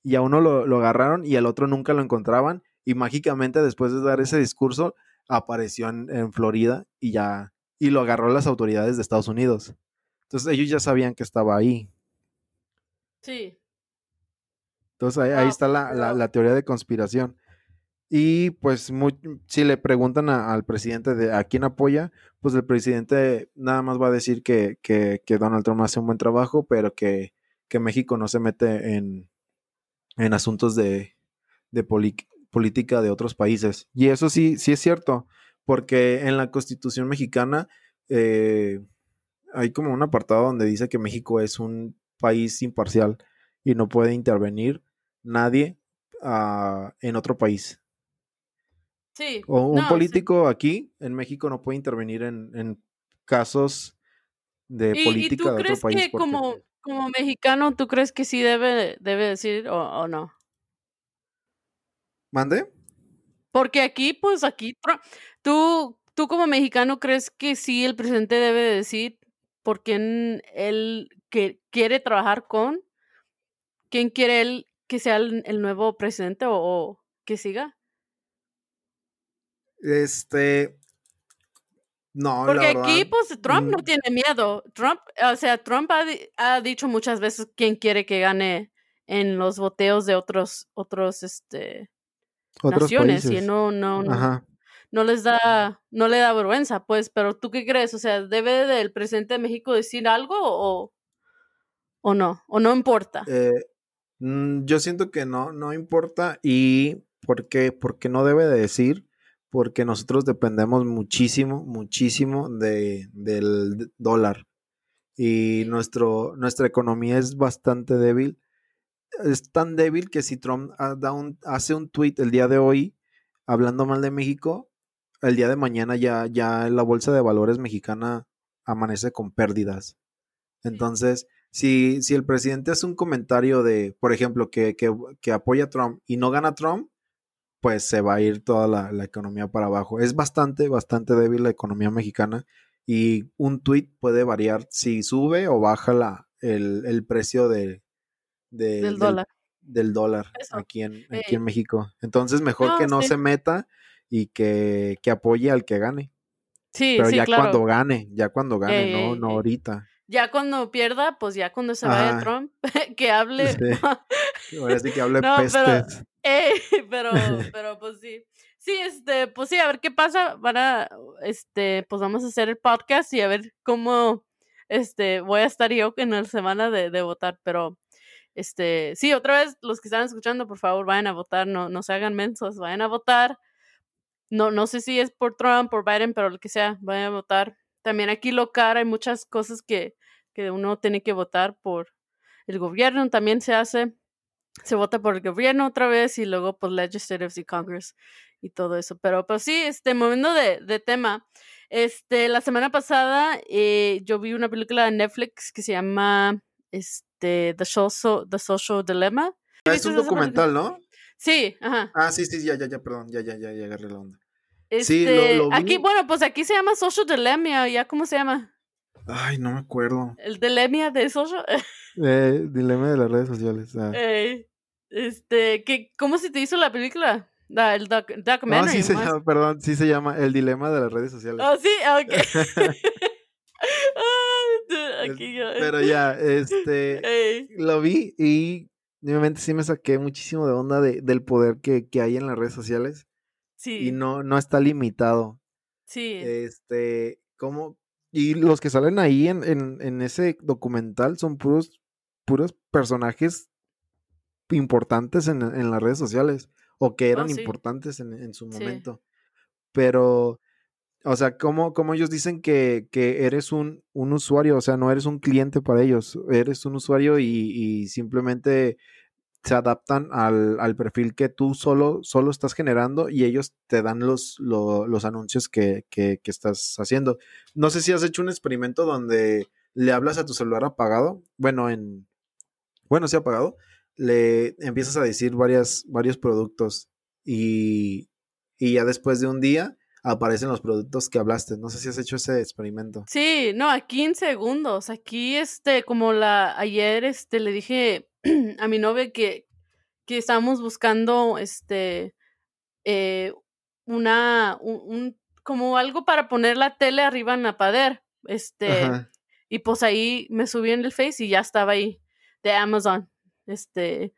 Y a uno lo, lo agarraron y al otro nunca lo encontraban. Y mágicamente después de dar ese discurso, apareció en, en Florida y ya, y lo agarró las autoridades de Estados Unidos. Entonces ellos ya sabían que estaba ahí. Sí. Entonces ahí, está la, la teoría de conspiración. Y pues muy- si le preguntan a- al presidente de a quién apoya, pues el presidente nada más va a decir que, que, Donald Trump hace un buen trabajo, pero que, que México no se mete en, en asuntos de, de poli- política de otros países. Y eso sí, sí es cierto, porque en la constitución mexicana eh, hay como un apartado donde dice que México es un país imparcial y no puede intervenir nadie ah, en otro país. Sí. O un No, sí. político aquí en México no puede intervenir en, en casos de ¿Y, y política tú de otro crees país que porque como, como mexicano, tú crees que sí debe, debe decir o, o no? mande Porque aquí, pues aquí, tú, tú como mexicano crees que sí el presidente debe de decir por quién él que quiere trabajar con, quién quiere él que sea el, el nuevo presidente o, o que siga. Este no la Porque aquí, verdad pues Trump no mm, tiene miedo. Trump, o sea, Trump ha, ha dicho muchas veces quién quiere que gane en los voteos de otros, otros, este, otros naciones y no, no, no, ajá no les da, no le da vergüenza, pues, pero ¿tú qué crees? O sea, ¿debe del presidente de México decir algo o, o no? ¿O no importa? Eh, mm, yo siento que no, no importa. ¿Y por qué? Porque no debe de decir, porque nosotros dependemos muchísimo, muchísimo de, del dólar. Y nuestro, nuestra economía es bastante débil. Es tan débil que si Trump ha- da un- hace un tweet el día de hoy hablando mal de México, el día de mañana ya, ya la bolsa de valores mexicana amanece con pérdidas. Entonces, si, si el presidente hace un comentario de, por ejemplo, que, que, que apoya a Trump y no gana Trump, pues se va a ir toda la, la economía para abajo. Es bastante, bastante débil la economía mexicana y un tweet puede variar si sube o baja la, el, el precio de, de- Del del, dólar. del dólar aquí en, aquí Ey. en México. Entonces, mejor que No, sí. se meta y que, que apoye al que gane. Sí, Pero sí, ya claro. cuando gane, ya cuando gane, no, ey, no ey. ahorita. Ya cuando pierda, pues ya cuando se vaya. Trump, [laughs] que hable. Sí. [laughs] Ahora sí que hable No, pero- Ey, [laughs] pero, [laughs] pero pues sí. Sí, este, pues sí, a ver qué pasa. Van a, este, pues vamos a hacer el podcast y a ver cómo, este, voy a estar yo en la semana de, de votar, pero, este, sí, otra vez, los que están escuchando, por favor, vayan a votar, no, no se hagan mensos, vayan a votar. No, no sé si es por Trump, por Biden, pero lo que sea, vayan a votar. También aquí local hay muchas cosas que, que uno tiene que votar por el gobierno, también se hace se vota por el gobierno otra vez y luego por legislatives y Congress y todo eso. Pero pues sí, este, moviendo de, de tema, este, la semana pasada eh, yo vi una película de Netflix que se llama este, The, Social, The Social Dilemma. Es ¿Viste un documental, ¿no? Sí, ajá. Ah, sí, sí, ya, ya, ya, perdón, ya, ya, ya, ya agarré la onda. Este, Sí, lo- lo aquí, vi. bueno, pues aquí se llama Social Dilemma, ¿ya cómo se llama? Ay, no me acuerdo. El Dilemma de Social. [laughs] Eh, dilema de las redes sociales. ah. Eh, este, ¿qué, ¿cómo se te hizo la película? La, el doc, No, documentary. sí se más. llama, perdón, sí se llama El dilema de las redes sociales. Oh, sí, Ah, ok. [laughs] [laughs] Aquí yo. Pero ya, este, lo vi y obviamente sí me saqué muchísimo de onda de, del poder que, que hay en las redes sociales sí, y no, no está limitado. sí, Este, como, y los que salen ahí en, en, en ese documental son puros, puros personajes importantes en, en las redes sociales o que eran Oh, sí. importantes en, en su Sí. momento. Pero, o sea, como, como ellos dicen que, que eres un, un usuario, o sea, no eres un cliente para ellos, eres un usuario y, y simplemente se adaptan al, al perfil que tú solo, solo estás generando y ellos te dan los, lo- los anuncios que, que- estás haciendo. No sé si has hecho un experimento donde le hablas a tu celular apagado, bueno, en, bueno, sí apagado, le empiezas a decir varios productos y, y ya después de un día aparecen los productos que hablaste. No sé si has hecho ese experimento. Sí, no, aquí en segundos. Aquí, este, como la ayer, este, le dije [clears throat] a mi novia que, que estábamos buscando, este, eh, una, un, un- como algo para poner la tele arriba en la pared. Este, Ajá. y pues ahí me subí en el Face y ya estaba ahí de Amazon. Este,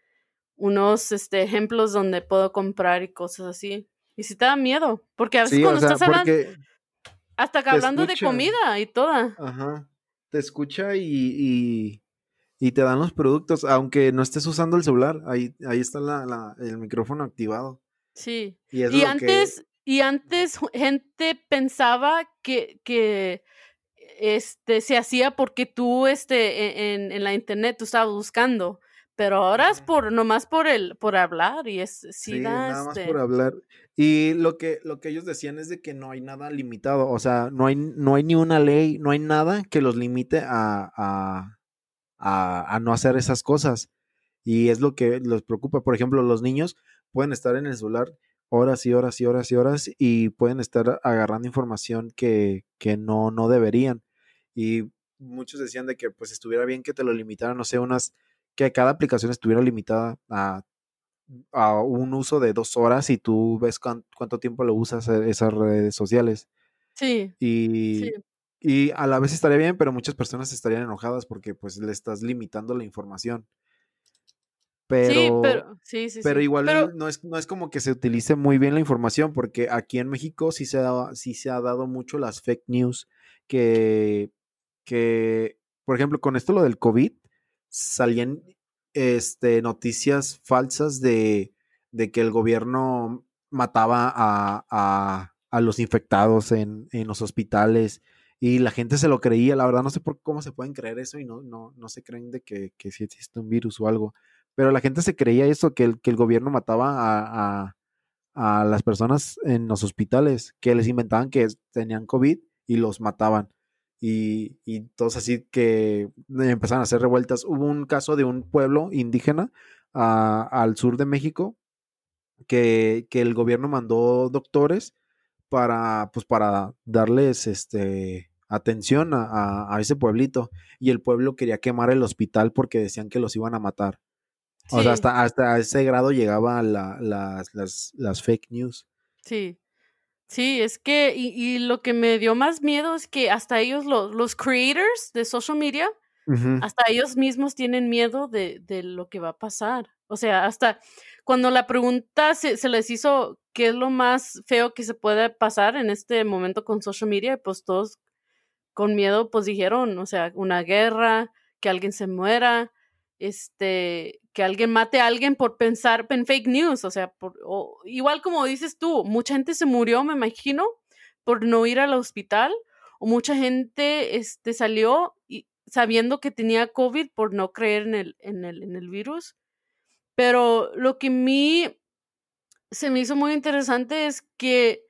unos este, ejemplos donde puedo comprar y cosas así. Y si te da miedo, porque a veces Sí, o cuando sea, estás hablando, hasta que hablando de comida y toda. Ajá. Te escucha y, y, y te dan los productos, aunque no estés usando el celular. Ahí, ahí está la, la- el micrófono activado. Sí. Y, que- antes, y antes gente pensaba que, que este se hacía porque tú este e- en, en la internet tú estabas buscando. Pero ahora es por, nomás por el, por hablar, y es, sí, Sí, da, nada más por hablar. Y lo que, lo que ellos decían es de que no hay nada limitado. O sea, no hay, no hay ni una ley, no hay nada que los limite a, a, a, a no hacer esas cosas. Y es lo que los preocupa. Por ejemplo, los niños pueden estar en el celular horas y horas y horas y horas y pueden estar agarrando información que, que no, no deberían. Y muchos decían de que pues estuviera bien que te lo limitaran, no sé, unas, que cada aplicación estuviera limitada a, a un uso de dos horas y tú ves cuán- cuánto tiempo lo usas esas redes sociales. sí, Y, sí, y a la vez estaría bien, pero muchas personas estarían enojadas porque pues le estás limitando la información. Pero, sí, pero, sí, sí, pero sí. igual Pero- no, es, no es como que se utilice muy bien la información, porque aquí en México sí se ha, sí se ha dado mucho las fake news, que, que, por ejemplo, con esto lo del COVID, salían este, noticias falsas de, de que el gobierno mataba a, a- a los infectados en, en los hospitales y la gente se lo creía, la verdad no sé por cómo se pueden creer eso y no, no, no se creen de que, que sí existe un virus o algo, pero la gente se creía eso, que el, que el gobierno mataba a, a- las personas en los hospitales, que les inventaban que tenían COVID y los mataban. Y, y todos así que empezaron a hacer revueltas. Hubo un caso de un pueblo indígena ah, al sur de México que, que el gobierno mandó doctores para, pues, para darles este, atención a, a- a ese pueblito. Y el pueblo quería quemar el hospital porque decían que los iban a matar. O sea, hasta, hasta ese grado llegaba la- las, las, las fake news. Sí. Sí, es que, y, y lo que me dio más miedo es que hasta ellos, los, los creators de social media, hasta ellos mismos tienen miedo de, de lo que va a pasar. O sea, hasta cuando la pregunta se, les hizo qué es lo más feo que se puede pasar en este momento con social media, pues todos con miedo pues dijeron, o sea, una guerra, que alguien se muera, este, que alguien mate a alguien por pensar en fake news, o sea, por, igual como dices tú, mucha gente se murió, me imagino, por no ir al hospital, o mucha gente este, salió y, sabiendo que tenía COVID por no creer en el, en el, en el virus. Pero lo que a mí se me hizo muy interesante es que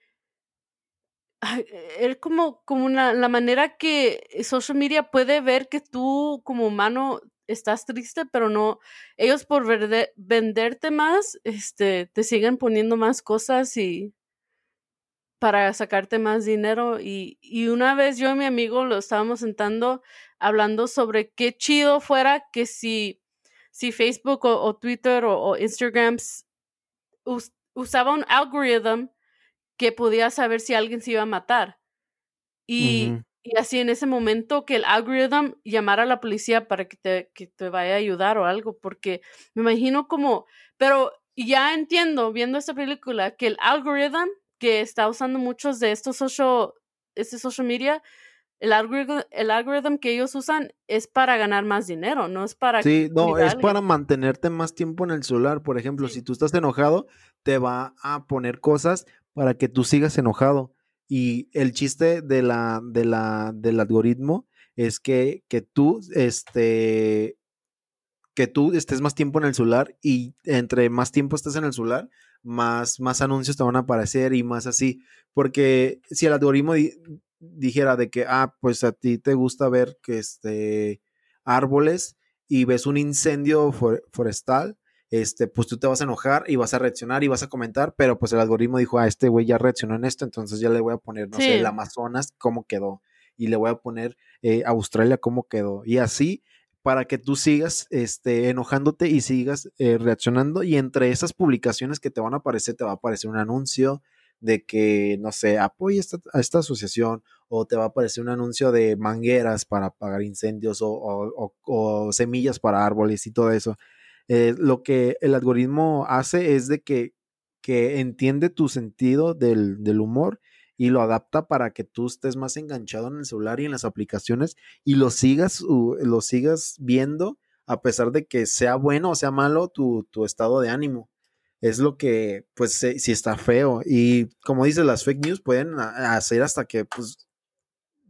es como, como la manera que social media puede ver que tú como humano estás triste, pero no, ellos por verde, venderte más, este, te siguen poniendo más cosas y para sacarte más dinero. Y, y una vez yo y mi amigo lo estábamos sentando hablando sobre qué chido fuera que si, si Facebook o, o Twitter o, o Instagram us, usaba un algoritmo que podía saber si alguien se iba a matar. Y así en ese momento que el algoritmo llamara a la policía para que te, que te vaya a ayudar o algo, porque me imagino como, pero ya entiendo viendo esta película que el algoritmo que está usando muchos de estos social, este social media, el algoritmo, el algoritmo que ellos usan es para ganar más dinero, no es para Sí, no, es para mantenerte más tiempo en el celular. Por ejemplo, Sí. si tú estás enojado, te va a poner cosas para que tú sigas enojado. Y el chiste de la, de la, del algoritmo es que, que tú, este, que tú estés más tiempo en el celular y entre más tiempo estés en el celular, más, más anuncios te van a aparecer y más así. Porque si el algoritmo dijera de que, ah, pues a ti te gusta ver que este árboles y ves un incendio for- forestal, este, pues tú te vas a enojar y vas a reaccionar y vas a comentar, pero pues el algoritmo dijo, ah, este güey ya reaccionó en esto, entonces ya le voy a poner, no sé, el. Amazonas, cómo quedó, y le voy a poner eh, Australia, cómo quedó, y así para que tú sigas este, enojándote y sigas eh, reaccionando. Y entre esas publicaciones que te van a aparecer, te va a aparecer un anuncio de que, no sé, apoya esta, a esta asociación o te va a aparecer un anuncio de mangueras para apagar incendios o, o- o- o semillas para árboles y todo eso. Eh, lo que el algoritmo hace es de que, que entiende tu sentido del, del humor y lo adapta para que tú estés más enganchado en el celular y en las aplicaciones y lo sigas, uh, lo sigas viendo a pesar de que sea bueno o sea malo tu, tu estado de ánimo. Es lo que, pues, si sí está feo. Y como dices, las fake news pueden hacer hasta que, pues,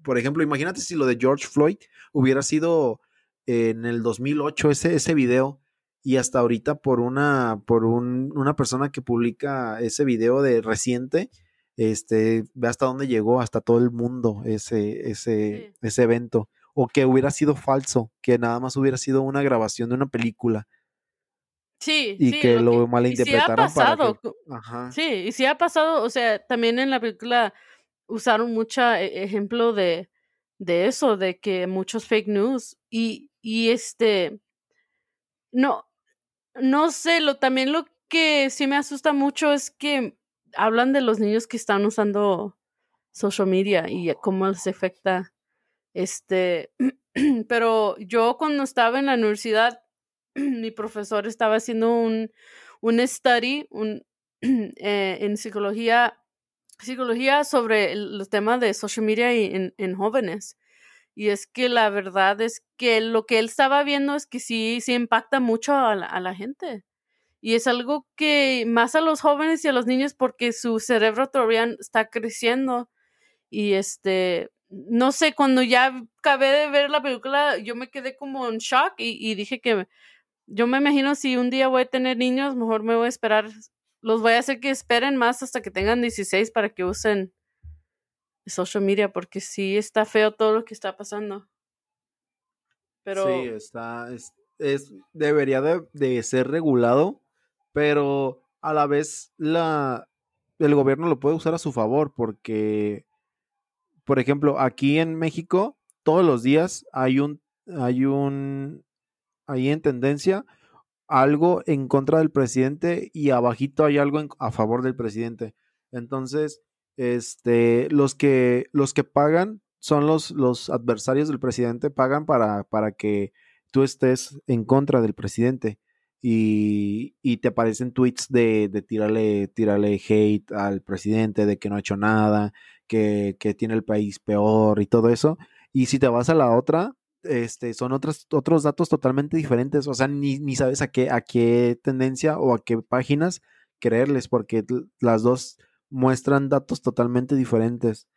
por ejemplo, imagínate si lo de George Floyd hubiera sido en el 2008 ese, ese video y hasta ahorita por una, por un, una persona que publica ese video de reciente, este, ve hasta dónde llegó, hasta todo el mundo ese, ese, Sí. ese evento. O que hubiera sido falso, que nada más hubiera sido una grabación de una película Sí, y sí, que lo lo que- y sí ha para pasado. que... Ajá. Sí, y sí ha pasado, o sea, también en la película usaron mucho ejemplo de, de eso, de que muchos fake news y, y este, no, no sé, lo, también lo que sí me asusta mucho es que hablan de los niños que están usando social media y cómo les afecta, este, [clears throat] pero yo cuando estaba en la universidad, [clears throat] mi profesor estaba haciendo un, un study [clears throat] eh, en psicología, psicología sobre el- los temas de social media y en, en jóvenes. Y es que la verdad es que lo que él estaba viendo es que sí, sí impacta mucho a la, gente. Y es algo que más a los jóvenes y a los niños porque su cerebro todavía está creciendo. Y este, no sé, cuando ya acabé de ver la película, yo me quedé como en shock y dije que yo me imagino si un día voy a tener niños, mejor me voy a esperar, los voy a hacer que esperen más hasta que tengan 16 para que usen social media, porque sí está feo todo lo que está pasando. Pero Sí, está, es, es- debería de, de ser regulado, pero a la vez la, el gobierno lo puede usar a su favor, porque, por ejemplo, aquí en México, todos los días hay un, hay un, hay en tendencia algo en contra del presidente y abajito hay algo en- a favor del presidente. Entonces, este, los que, los que pagan son los, los adversarios del presidente, pagan para, para que tú estés en contra del presidente. Y, y, te aparecen tweets de, de tirarle, tirarle hate al presidente, de que no ha hecho nada, que, que, tiene el país peor y todo eso. Y si te vas a la otra, este, son otros, otros datos totalmente diferentes. O sea, ni, ni sabes a qué, a qué tendencia o a qué páginas creerles, porque las dos muestran datos totalmente diferentes.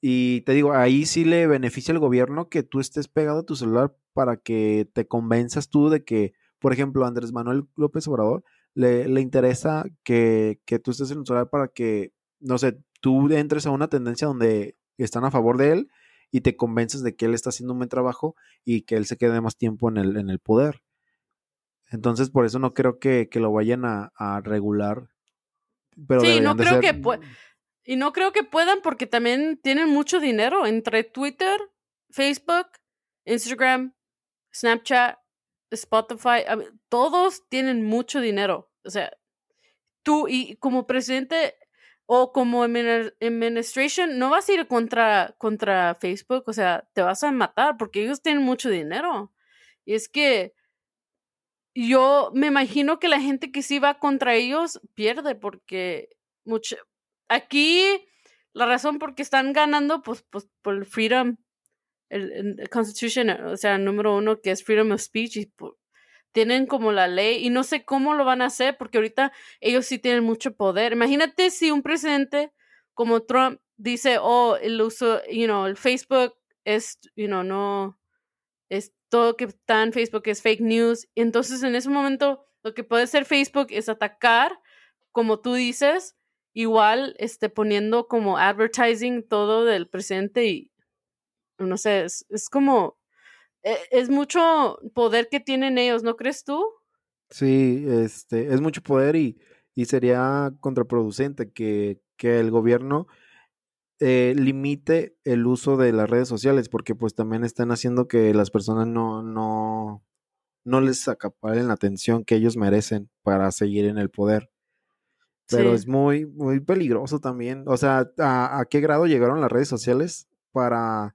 Y te digo, ahí sí le beneficia al gobierno que tú estés pegado a tu celular para que te convenzas tú de que, por ejemplo, Andrés Manuel López Obrador le, le interesa que, que, tú estés en el celular para que, no sé, tú entres a una tendencia donde están a favor de él y te convences de que él está haciendo un buen trabajo y que él se quede más tiempo en el, en el poder. Entonces, por eso no creo que, que lo vayan a, a regular. Pero sí, no creo que y no creo que puedan porque también tienen mucho dinero entre Twitter, Facebook, Instagram, Snapchat, Spotify. Todos tienen mucho dinero. O sea, tú y como presidente o como administration no vas a ir contra, contra Facebook. O sea, te vas a matar porque ellos tienen mucho dinero. Y es que yo me imagino que la gente que sí va contra ellos pierde porque mucho, aquí la razón por qué están ganando, pues, pues por el freedom, el, Constitution, o sea, número uno, que es freedom of speech, y tienen como la ley, y no sé cómo lo van a hacer, porque ahorita ellos sí tienen mucho poder. Imagínate si un presidente como Trump dice, oh, el uso, you know, el Facebook es, you know, no, es todo que está en Facebook es fake news. Entonces, en ese momento, lo que puede hacer Facebook es atacar, como tú dices, igual este, poniendo como advertising todo del presente y no sé, es, es como, es, mucho poder que tienen ellos, ¿no crees tú? Sí, este, es mucho poder y, y sería contraproducente que, que el gobierno eh, limite el uso de las redes sociales porque pues también están haciendo que las personas no, no, no les acaparen la atención que ellos merecen para seguir en el poder. Pero es muy, muy peligroso también. O sea, ¿a, qué grado llegaron las redes sociales para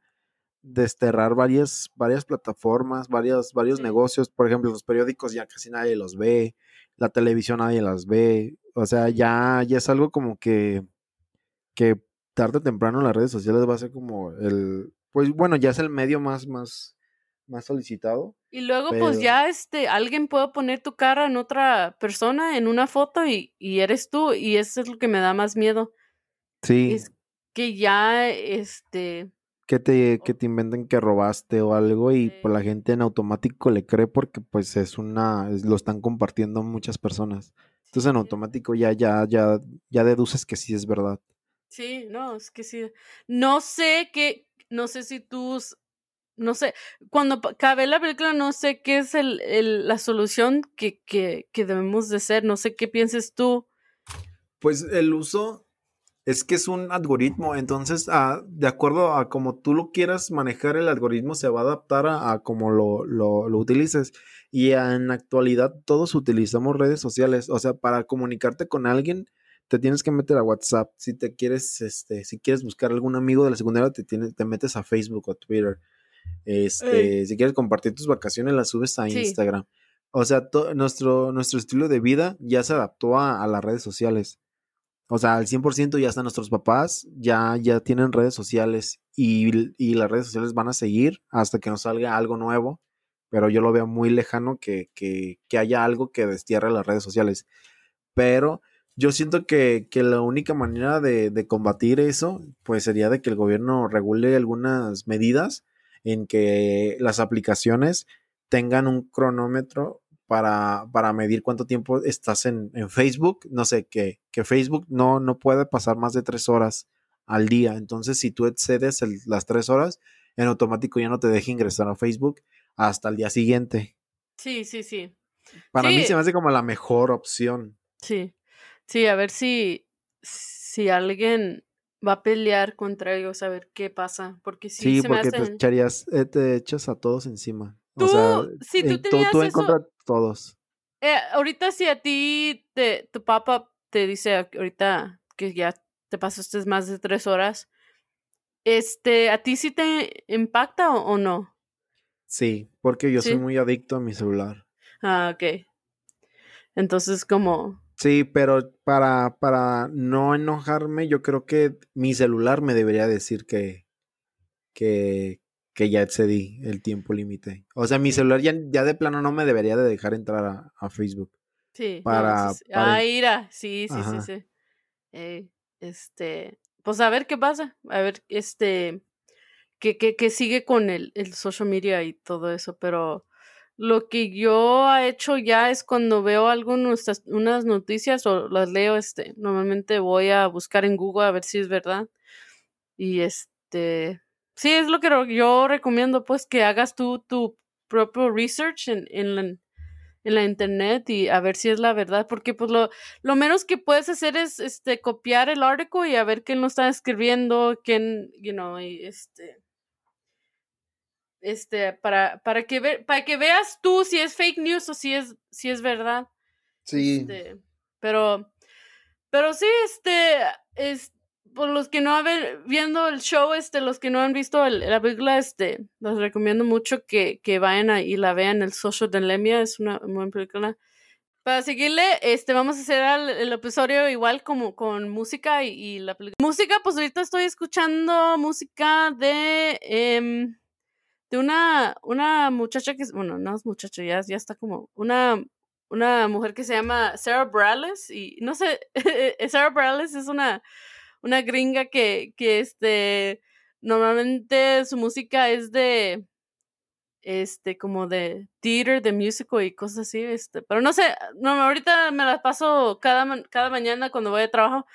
desterrar varias, varias plataformas, varios, varios negocios? Por ejemplo, los periódicos ya casi nadie los ve, la televisión nadie las ve. O sea, ya, ya es algo como que, que tarde o temprano las redes sociales va a ser como el, pues bueno, ya es el medio más, más, más solicitado. Y luego, pues ya este, alguien puede poner tu cara en otra persona en una foto y, y, eres tú. Y eso es lo que me da más miedo. Sí. Es que ya, este. Que te, que te inventen que robaste o algo y pues la gente en automático le cree porque pues es una, lo están compartiendo muchas personas. Entonces en automático ya, ya, ya, ya deduces que sí es verdad. Sí, no, es que sí. No sé qué, no sé si tú no sé, cuando cabe la película no sé qué es el, el, la solución que, que, que, debemos de ser, no sé qué pienses tú. Pues el uso es que es un algoritmo, entonces ah, de acuerdo a como tú lo quieras manejar, el algoritmo se va a adaptar a, a como lo, lo, lo, utilices. Y en la actualidad todos utilizamos redes sociales, o sea, para comunicarte con alguien te tienes que meter a WhatsApp, si te quieres, este, si quieres buscar algún amigo de la secundaria, te, tienes, te metes a Facebook o Twitter. Este, si quieres compartir tus vacaciones, las subes a Instagram. O sea, nuestro, nuestro estilo de vida ya se adaptó a, las redes sociales. O sea, al 100% ya están nuestros papás, ya, ya tienen redes sociales y, y, las redes sociales van a seguir hasta que nos salga algo nuevo. Pero yo lo veo muy lejano que, que, que haya algo que destierre las redes sociales. Pero yo siento que, que la única manera de, de, combatir eso, pues sería de que el gobierno regule algunas medidas en que las aplicaciones tengan un cronómetro para, para medir cuánto tiempo estás en, en Facebook. No sé, que, que Facebook no, no puede pasar más de tres horas al día. Entonces, si tú excedes las tres horas, en automático ya no te deja ingresar a Facebook hasta el día siguiente. Sí, sí, sí. Para mí se me hace como la mejor opción. Sí, sí, a ver si, si alguien va a pelear contra ellos a ver qué pasa. Porque sí, sí porque te echarías, eh, te echas a todos encima. Tú, o sea, si tú tenías tú, tú todos. Eh, ahorita si a ti te, tu papá te dice ahorita que ya te pasaste más de tres horas. Este, ¿a ti sí te impacta o, o no? Sí, porque yo Sí. soy muy adicto a mi celular. Ah, ok. Entonces, como, Sí, pero para, para no enojarme, yo creo que mi celular me debería decir que, que, que ya excedí el tiempo límite. O sea, mi celular ya, ya de plano no me debería de dejar entrar a, a Facebook. sí. no, Para- sí, sí. para- Ah, ira, sí, sí, Ajá. sí, sí. Eh, este, pues a ver qué pasa. A ver, este, que, que, que sigue con el, el social media y todo eso, pero lo que yo he hecho ya es cuando veo algunas unas noticias o las leo, este, normalmente voy a buscar en Google a ver si es verdad. Y este, sí, es lo que yo recomiendo, pues, que hagas tú tu propio research en, en la, en la internet y a ver si es la verdad, porque pues lo, lo menos que puedes hacer es este copiar el artículo y a ver quién lo está escribiendo, quién, you know, y este este para para que ve, para que veas tú si es fake news o si es si es verdad. Este, pero pero sí este es por los que no han viendo el show, este, los que no han visto el- la película, este, los recomiendo mucho que, que vayan a- y la vean. El Social Dilemma es una buena película. Para seguirle, este, vamos a hacer el, episodio igual como con música y, y la película. Música, pues ahorita estoy escuchando música de, em, de una, una muchacha que, bueno, no es muchacha, ya, ya está como, una, una mujer que se llama Sarah Bareilles y no sé, [laughs] Sarah Bareilles es una, una gringa que, que este, normalmente su música es de, este, como de theater, de musical y cosas así, este, pero no sé, no, ahorita me las paso cada, cada mañana cuando voy a trabajo,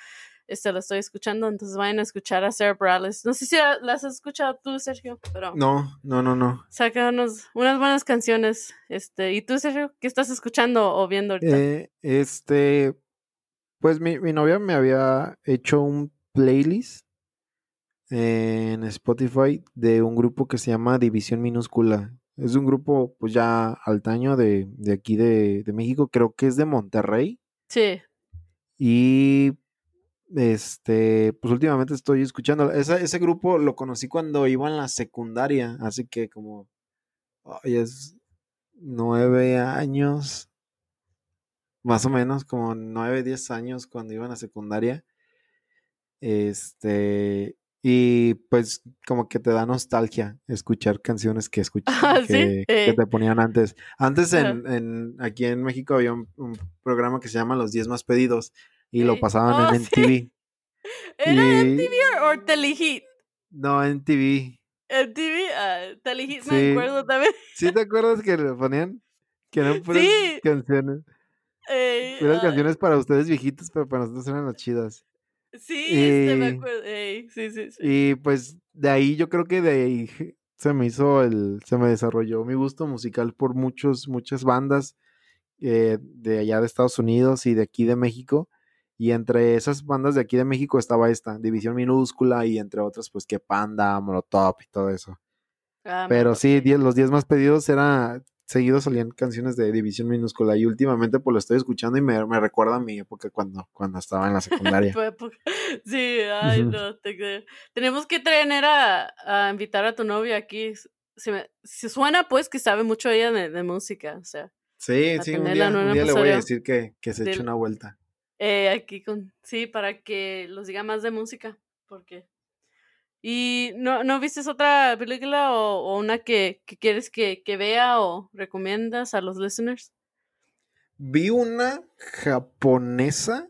este, lo estoy escuchando, entonces vayan a escuchar a Sarah Bareilles. No sé si la- las has escuchado tú, Sergio, pero No, no, no, no. saca unos, unas buenas canciones, este, ¿y tú, Sergio, qué estás escuchando o viendo ahorita? Eh, este, pues mi, mi novia me había hecho un playlist en Spotify de un grupo que se llama División Minúscula. Es un grupo pues ya altaño de, de aquí de, de México, creo que es de Monterrey. Sí, Y este, pues últimamente estoy escuchando. Esa- ese grupo lo conocí cuando iba en la secundaria, así que como ay, es nueve años, más o menos, como nueve, diez años cuando iba en la secundaria. Este, y pues como que te da nostalgia escuchar canciones que [laughs] escuché, Ah, ¿sí? que, que Eh. te ponían antes. Antes en, en- aquí en México había un, un programa que se llama Los 10 más pedidos y lo Ey. pasaban Oh, en [laughs] sí. MTV. ¿Era Y- MTV o- Telehit? No, en TV. MTV, ah, Telehit me Sí. acuerdo también. ¿Sí te [laughs] acuerdas que lo ponían? Que eran puras Sí. canciones. Ey, Puras ah, canciones para ustedes viejitos, pero para nosotros eran las chidas. Sí, este, me y- acuerdo. Ey, sí, sí, sí. Y pues de ahí yo creo que de ahí se me hizo el, se me desarrolló mi gusto musical por muchos, muchas bandas eh, de allá de Estados Unidos y de aquí de México. Y entre esas bandas de aquí de México estaba esta, División Minúscula, y entre otras, pues que Panda, Molotov y todo eso. Ah, Pero sí, los 10 más pedidos era seguidos salían canciones de División Minúscula y últimamente pues lo estoy escuchando y me, me recuerda a mi época cuando, cuando estaba en la [laughs] secundaria. Tu época. Sí, ay, Ujú. no, te creo. Tenemos que traer a, a invitar a tu novia aquí. Me, se suena, pues, que sabe mucho ella de, de música, o sea, Sí, sí, un día, un le voy a decir que, que se eche del- una vuelta. eh, aquí con, sí, para que los diga más de música, porque... ¿Y no, no viste otra película o, o una que, que quieres que, que vea o recomiendas a los listeners? Vi una japonesa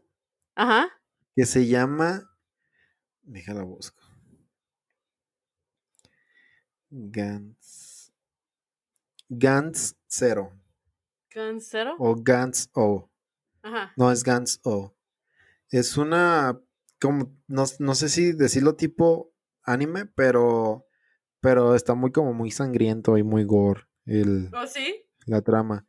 Ajá. que se llama. Déjala busco. Gans. Gans Zero. ¿Cancero? O Gans O. Ajá. No, es Gans O. Es una. Como, no, no sé si decirlo tipo anime, pero. Pero está muy como muy sangriento y muy gore el, ¿Oh, sí? la trama.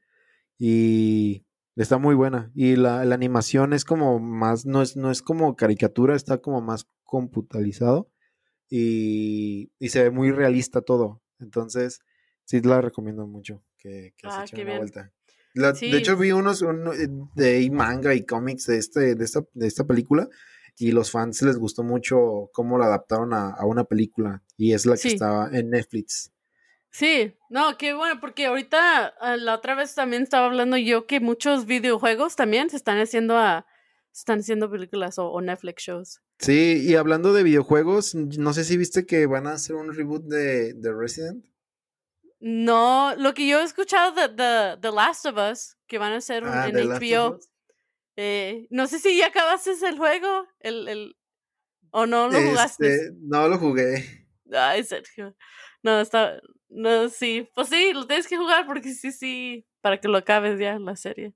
Y está muy buena. Y la, la animación es como más, no es, no es como caricatura, está como más computalizado. Y, y se ve muy realista todo. Entonces, sí la recomiendo mucho que, que se Ah, echen una bien. vuelta. La- Sí. De hecho, vi unos uno, eh, de manga y cómics de, este, de, esta, de esta película. Y los fans les gustó mucho cómo la adaptaron a, a una película y es la que estaba en Netflix. Sí, no, qué bueno, porque ahorita ah, la otra vez también estaba hablando yo que muchos videojuegos también se están haciendo a se están haciendo películas o, o Netflix shows. Sí, y hablando de videojuegos, no sé si viste que van a hacer un reboot de, de Resident. No, lo que yo he escuchado de The, Last of Us, que van a hacer Ah, en HBO. Eh, no sé si ya acabaste el juego, el, el, o no lo jugaste. Este, no lo jugué. Ay, Sergio. No, está, no, sí, pues sí, lo tienes que jugar porque sí, sí, para que lo acabes ya la serie.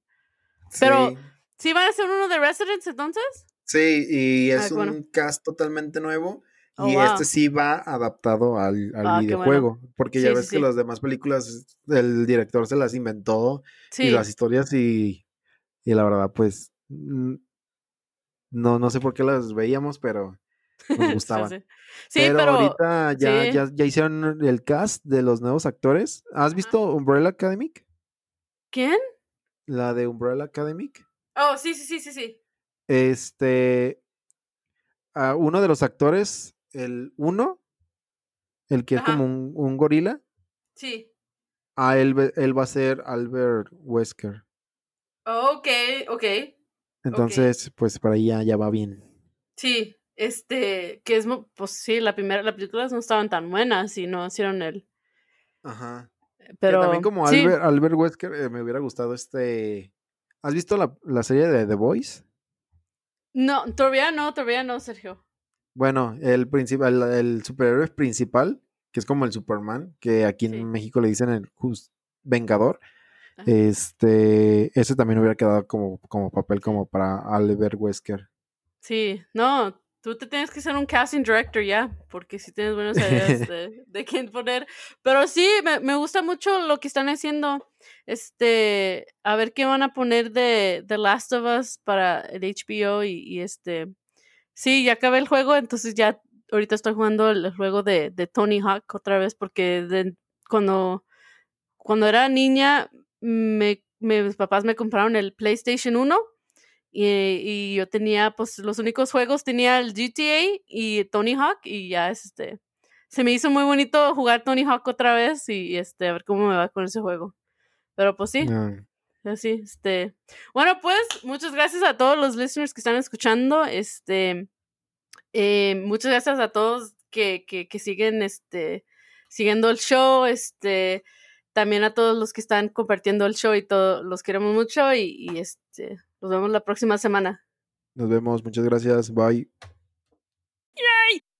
Pero- Sí. ¿Sí van a hacer uno de Residence entonces? Sí, y es un bueno. cast totalmente nuevo. Oh, y wow. este sí va adaptado al, al Ah, videojuego. Porque ya ves sí, que las demás películas, el director se las inventó Sí. y las historias y, y la verdad, pues, no, no sé por qué las veíamos, pero nos [laughs] gustaban. Sí, sí. Sí, pero, pero, ahorita ya, sí. ya, ya hicieron el cast de los nuevos actores. ¿Has visto Umbrella Academic? ¿quién? La de Umbrella Academic. Oh, sí, sí, sí, sí, sí. Este, a uno de los actores, el uno, el que es como un, un gorila, Sí. a él, él va a ser Albert Wesker. Oh, ok, ok. Entonces, pues para ahí ya, ya va bien. Sí, este, que es, pues sí, la primera, las películas no estaban tan buenas y no hicieron el, Ajá. pero también como sí, Albert, Albert Wesker, eh, me hubiera gustado este. ¿Has visto la, la serie de The Voice? no, todavía no, todavía no, Sergio. Bueno, el principal, el superhéroe principal, que es como el Superman, que aquí en. México le dicen el Jus- Vengador. Ajá. Este, ese también hubiera quedado como, como papel como para Albert Wesker. Sí, no, tú te tienes que ser un casting director ya, porque si tienes buenas ideas [laughs] de, de quién poner. Pero sí, me, me gusta mucho lo que están haciendo. Este, a ver qué van a poner de The Last of Us para el HBO y, y este, sí, ya acabé el juego, entonces ya ahorita estoy jugando el juego de, de Tony Hawk otra vez porque de- cuando, cuando era niña, me, me- mis papás me compraron el PlayStation 1 y, y yo tenía, pues, los únicos juegos, tenía el GTA y Tony Hawk y ya, este, se me hizo muy bonito jugar Tony Hawk otra vez y, este, a ver cómo me va con ese juego. Pero pues sí, así, este. Bueno, pues, muchas gracias a todos los listeners que están escuchando, este, eh, muchas gracias a todos que, que, que siguen, este, siguiendo el show, este, también a todos los que están compartiendo el show y todo, los queremos mucho y, y este, nos vemos la próxima semana. nos vemos, muchas gracias, bye.